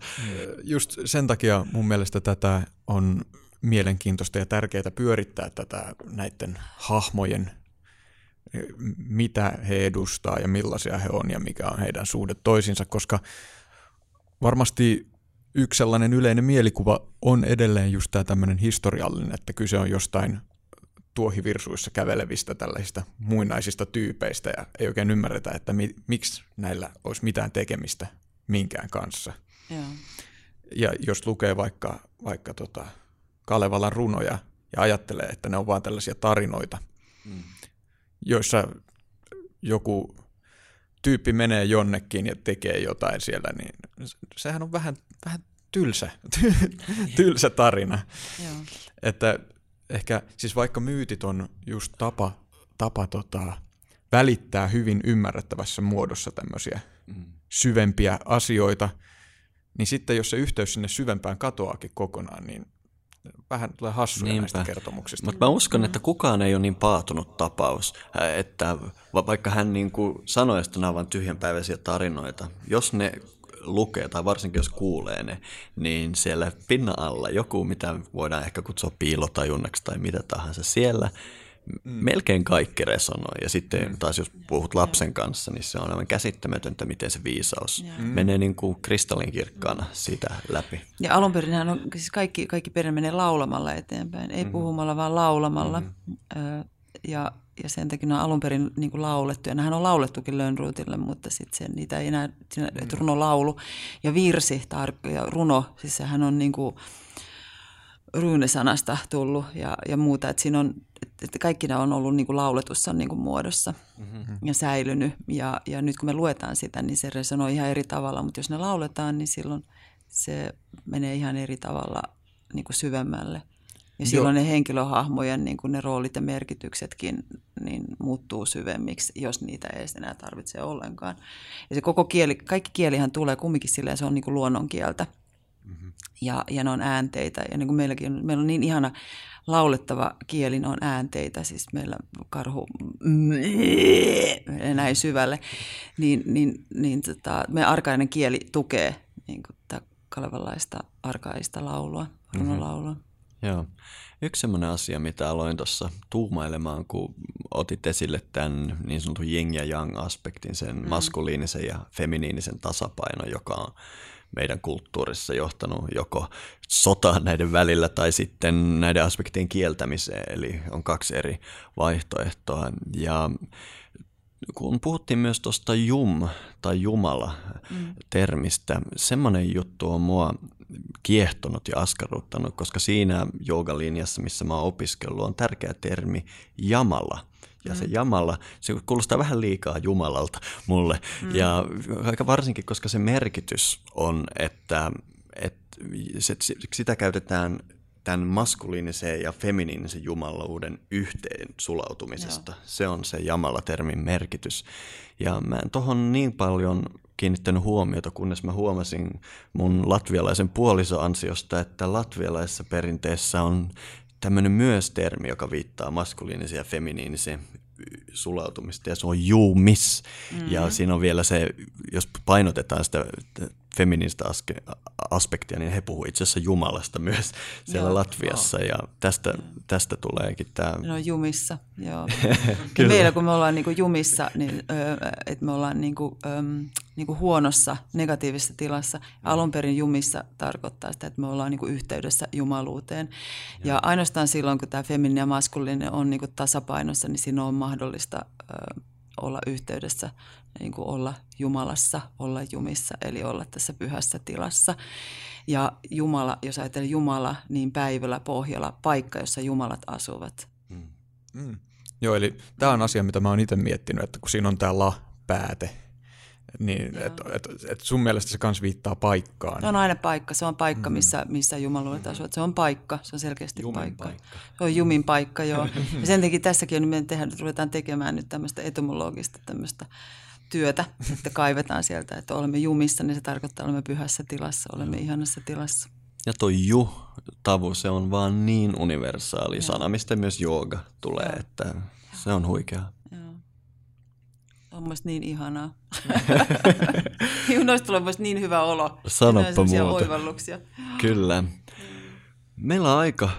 Just sen takia mun mielestä tätä on mielenkiintoista ja tärkeää pyörittää tätä näiden hahmojen, mitä he edustaa ja millaisia he on ja mikä on heidän suhde toisinsa, koska varmasti yksi sellainen yleinen mielikuva on edelleen just tämä tämmöinen historiallinen, että kyse on jostain tuohivirsuissa kävelevistä tällaisista muinaisista tyypeistä ja ei oikein ymmärretä, että mi- miksi näillä olisi mitään tekemistä minkään kanssa. Joo. Ja jos lukee vaikka, vaikka tota Kalevalan runoja ja ajattelee, että ne on vain tällaisia tarinoita, mm. joissa joku tyyppi menee jonnekin ja tekee jotain siellä, niin sehän on vähän, vähän tylsä, tylsä tarina. Joo. Että ehkä, siis vaikka myytit on just tapa, tapa tota, välittää hyvin ymmärrettävässä muodossa tämmöisiä mm. syvempiä asioita, niin sitten jos se yhteys sinne syvempään katoaakin kokonaan, niin vähän tulee hassuja Niinpä. näistä kertomuksista. Mutta mä uskon, että kukaan ei ole niin paatunut tapaus, että vaikka hän niin kuin sanoi, että nämä ovat tyhjänpäiväisiä tarinoita, jos ne lukee tai varsinkin jos kuulee ne, niin siellä pinnan alla joku, mitä voidaan ehkä kutsua piilotajunnaksi tai mitä tahansa siellä, mm. melkein kaikki resonoi. Ja sitten mm. taas jos puhut lapsen kanssa, niin se on aivan käsittämätöntä, miten se viisaus mm. menee niin kuin kristallinkirkkaana siitä läpi. Ja alun perin on, siis kaikki, kaikki perin menee laulamalla eteenpäin, ei mm. puhumalla, vaan laulamalla. Mm. Ja ja sen takia ne on alun perin niin kuin laulettu. Ja nehän on laulettukin Lönnruutille, mutta sitten niitä ei enää, siinä, että runo laulu ja virsi tar- ja runo, siis sehän on niin kuin ryynesanasta tullut ja, ja muuta. Että siinä on, että kaikki nämä on ollut niin kuin lauletussa niin kuin muodossa mm-hmm. ja säilynyt. Ja, ja nyt kun me luetaan sitä, niin se resonoi ihan eri tavalla, mutta jos ne lauletaan, niin silloin se menee ihan eri tavalla niin kuin syvemmälle – ja silloin Joo. ne henkilöhahmojen niin kuin ne roolit ja merkityksetkin niin muuttuu syvemmiksi, jos niitä ei enää tarvitse ollenkaan. Ja se koko kieli, kaikki kielihän tulee kumminkin silleen, se on niin kuin luonnonkieltä. Mm-hmm. Ja, ja ne on äänteitä. Ja niin kuin meilläkin on, meillä on niin ihana laulettava kieli, on äänteitä. Siis meillä karhu näin syvälle. Niin, niin, niin tota, meidän arkainen kieli tukee niin kuin tätä kalevalaista arkaista laulua, runolaulua. Mm-hmm. Joo. Yksi semmoinen asia, mitä aloin tuossa tuumailemaan, kun otit esille tämän niin sanotun yin ja yang aspektin, sen mm. maskuliinisen ja feminiinisen tasapainon, joka on meidän kulttuurissa johtanut joko sotaan näiden välillä tai sitten näiden aspektien kieltämiseen, eli on kaksi eri vaihtoehtoa. Ja kun puhuttiin myös tuosta jum tai jumala mm. termistä, semmoinen juttu on mua kiehtonut ja askarruttanut, koska siinä joogalinjassa, missä mä oon opiskellut, on tärkeä termi jamala. Ja mm. se jamala, se kuulostaa vähän liikaa jumalalta mulle. Mm. Ja aika varsinkin, koska se merkitys on, että, että sitä käytetään tämän maskuliinisen ja feminiinisen jumaluuden yhteen sulautumisesta. Joo. Se on se jamala-termin merkitys. Ja mä en tohon niin paljon kiinnittänyt huomiota, kunnes mä huomasin mun latvialaisen puolisoansiosta, että latvialaisessa perinteessä on tämmöinen myös termi, joka viittaa maskuliiniseen ja feminiiniseen sulautumista ja se on juumis. Mm-hmm. Ja siinä on vielä se, jos painotetaan sitä feminististä aspektia, niin he puhuvat itse asiassa Jumalasta myös siellä joo, Latviassa joo. ja tästä, tästä tuleekin tämä... No jumissa, joo. ja meillä kun me ollaan niinku jumissa, niin että me ollaan niinku, niinku huonossa, negatiivisessa tilassa. Alun perin jumissa tarkoittaa sitä, että me ollaan niinku yhteydessä jumaluuteen. Ja, ja ainoastaan silloin, kun tämä femininen ja maskuliininen on niinku tasapainossa, niin siinä on mahdollista olla yhteydessä, niin kuin olla Jumalassa, olla jumissa, eli olla tässä pyhässä tilassa. Ja Jumala, jos ajatellaan Jumala, niin päivällä pohjalla paikka, jossa Jumalat asuvat. Mm. Mm. Joo, eli tämä on asia, mitä mä oon itse miettinyt, että kun siinä on tämä la-pääte, niin että et, et sun mielestä se kans viittaa paikkaan. Se on aina paikka. Se on paikka, mm. missä, missä jumaluudet asuvat. Se on paikka. Se on selkeästi Jumin paikka. paikka. Se on Jumin paikka, joo. ja sen takia tässäkin on, me tehdään, ruvetaan tekemään nyt tämmöistä etymologista tämmöistä työtä, että kaivetaan sieltä, että olemme jumissa, niin se tarkoittaa, että olemme pyhässä tilassa, olemme ihanassa tilassa. Ja toi ju-tavu, se on vaan niin universaali sana, mistä myös jooga tulee, Joo. että se on huikea. On myös niin ihanaa. Noista tulee myös niin hyvä olo. Sanoppa muuta. oivalluksia. Kyllä. Meillä on aika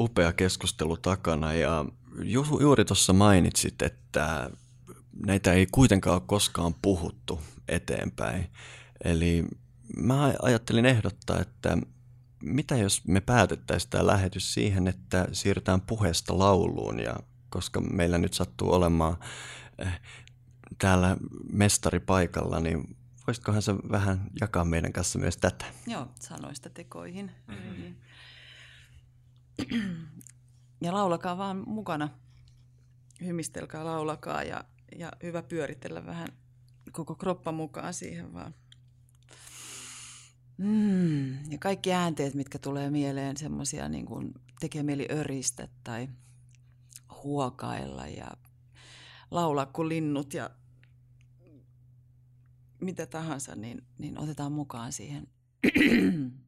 upea keskustelu takana ja ju- juuri tuossa mainitsit, että näitä ei kuitenkaan ole koskaan puhuttu eteenpäin. Eli mä ajattelin ehdottaa, että mitä jos me päätettäisiin tämä lähetys siihen, että siirrytään puheesta lauluun ja koska meillä nyt sattuu olemaan eh, täällä mestari paikalla, niin voisitkohan se vähän jakaa meidän kanssa myös tätä? Joo, sanoista tekoihin. Mm-hmm. Ja laulakaa vaan mukana. Hymistelkää, laulakaa ja, ja hyvä pyöritellä vähän koko kroppa mukaan siihen vaan. Mm, ja kaikki äänteet, mitkä tulee mieleen, semmoisia niin kuin tekee mieli öristä tai huokailla ja laulaa kuin linnut ja mitä tahansa, niin, niin otetaan mukaan siihen.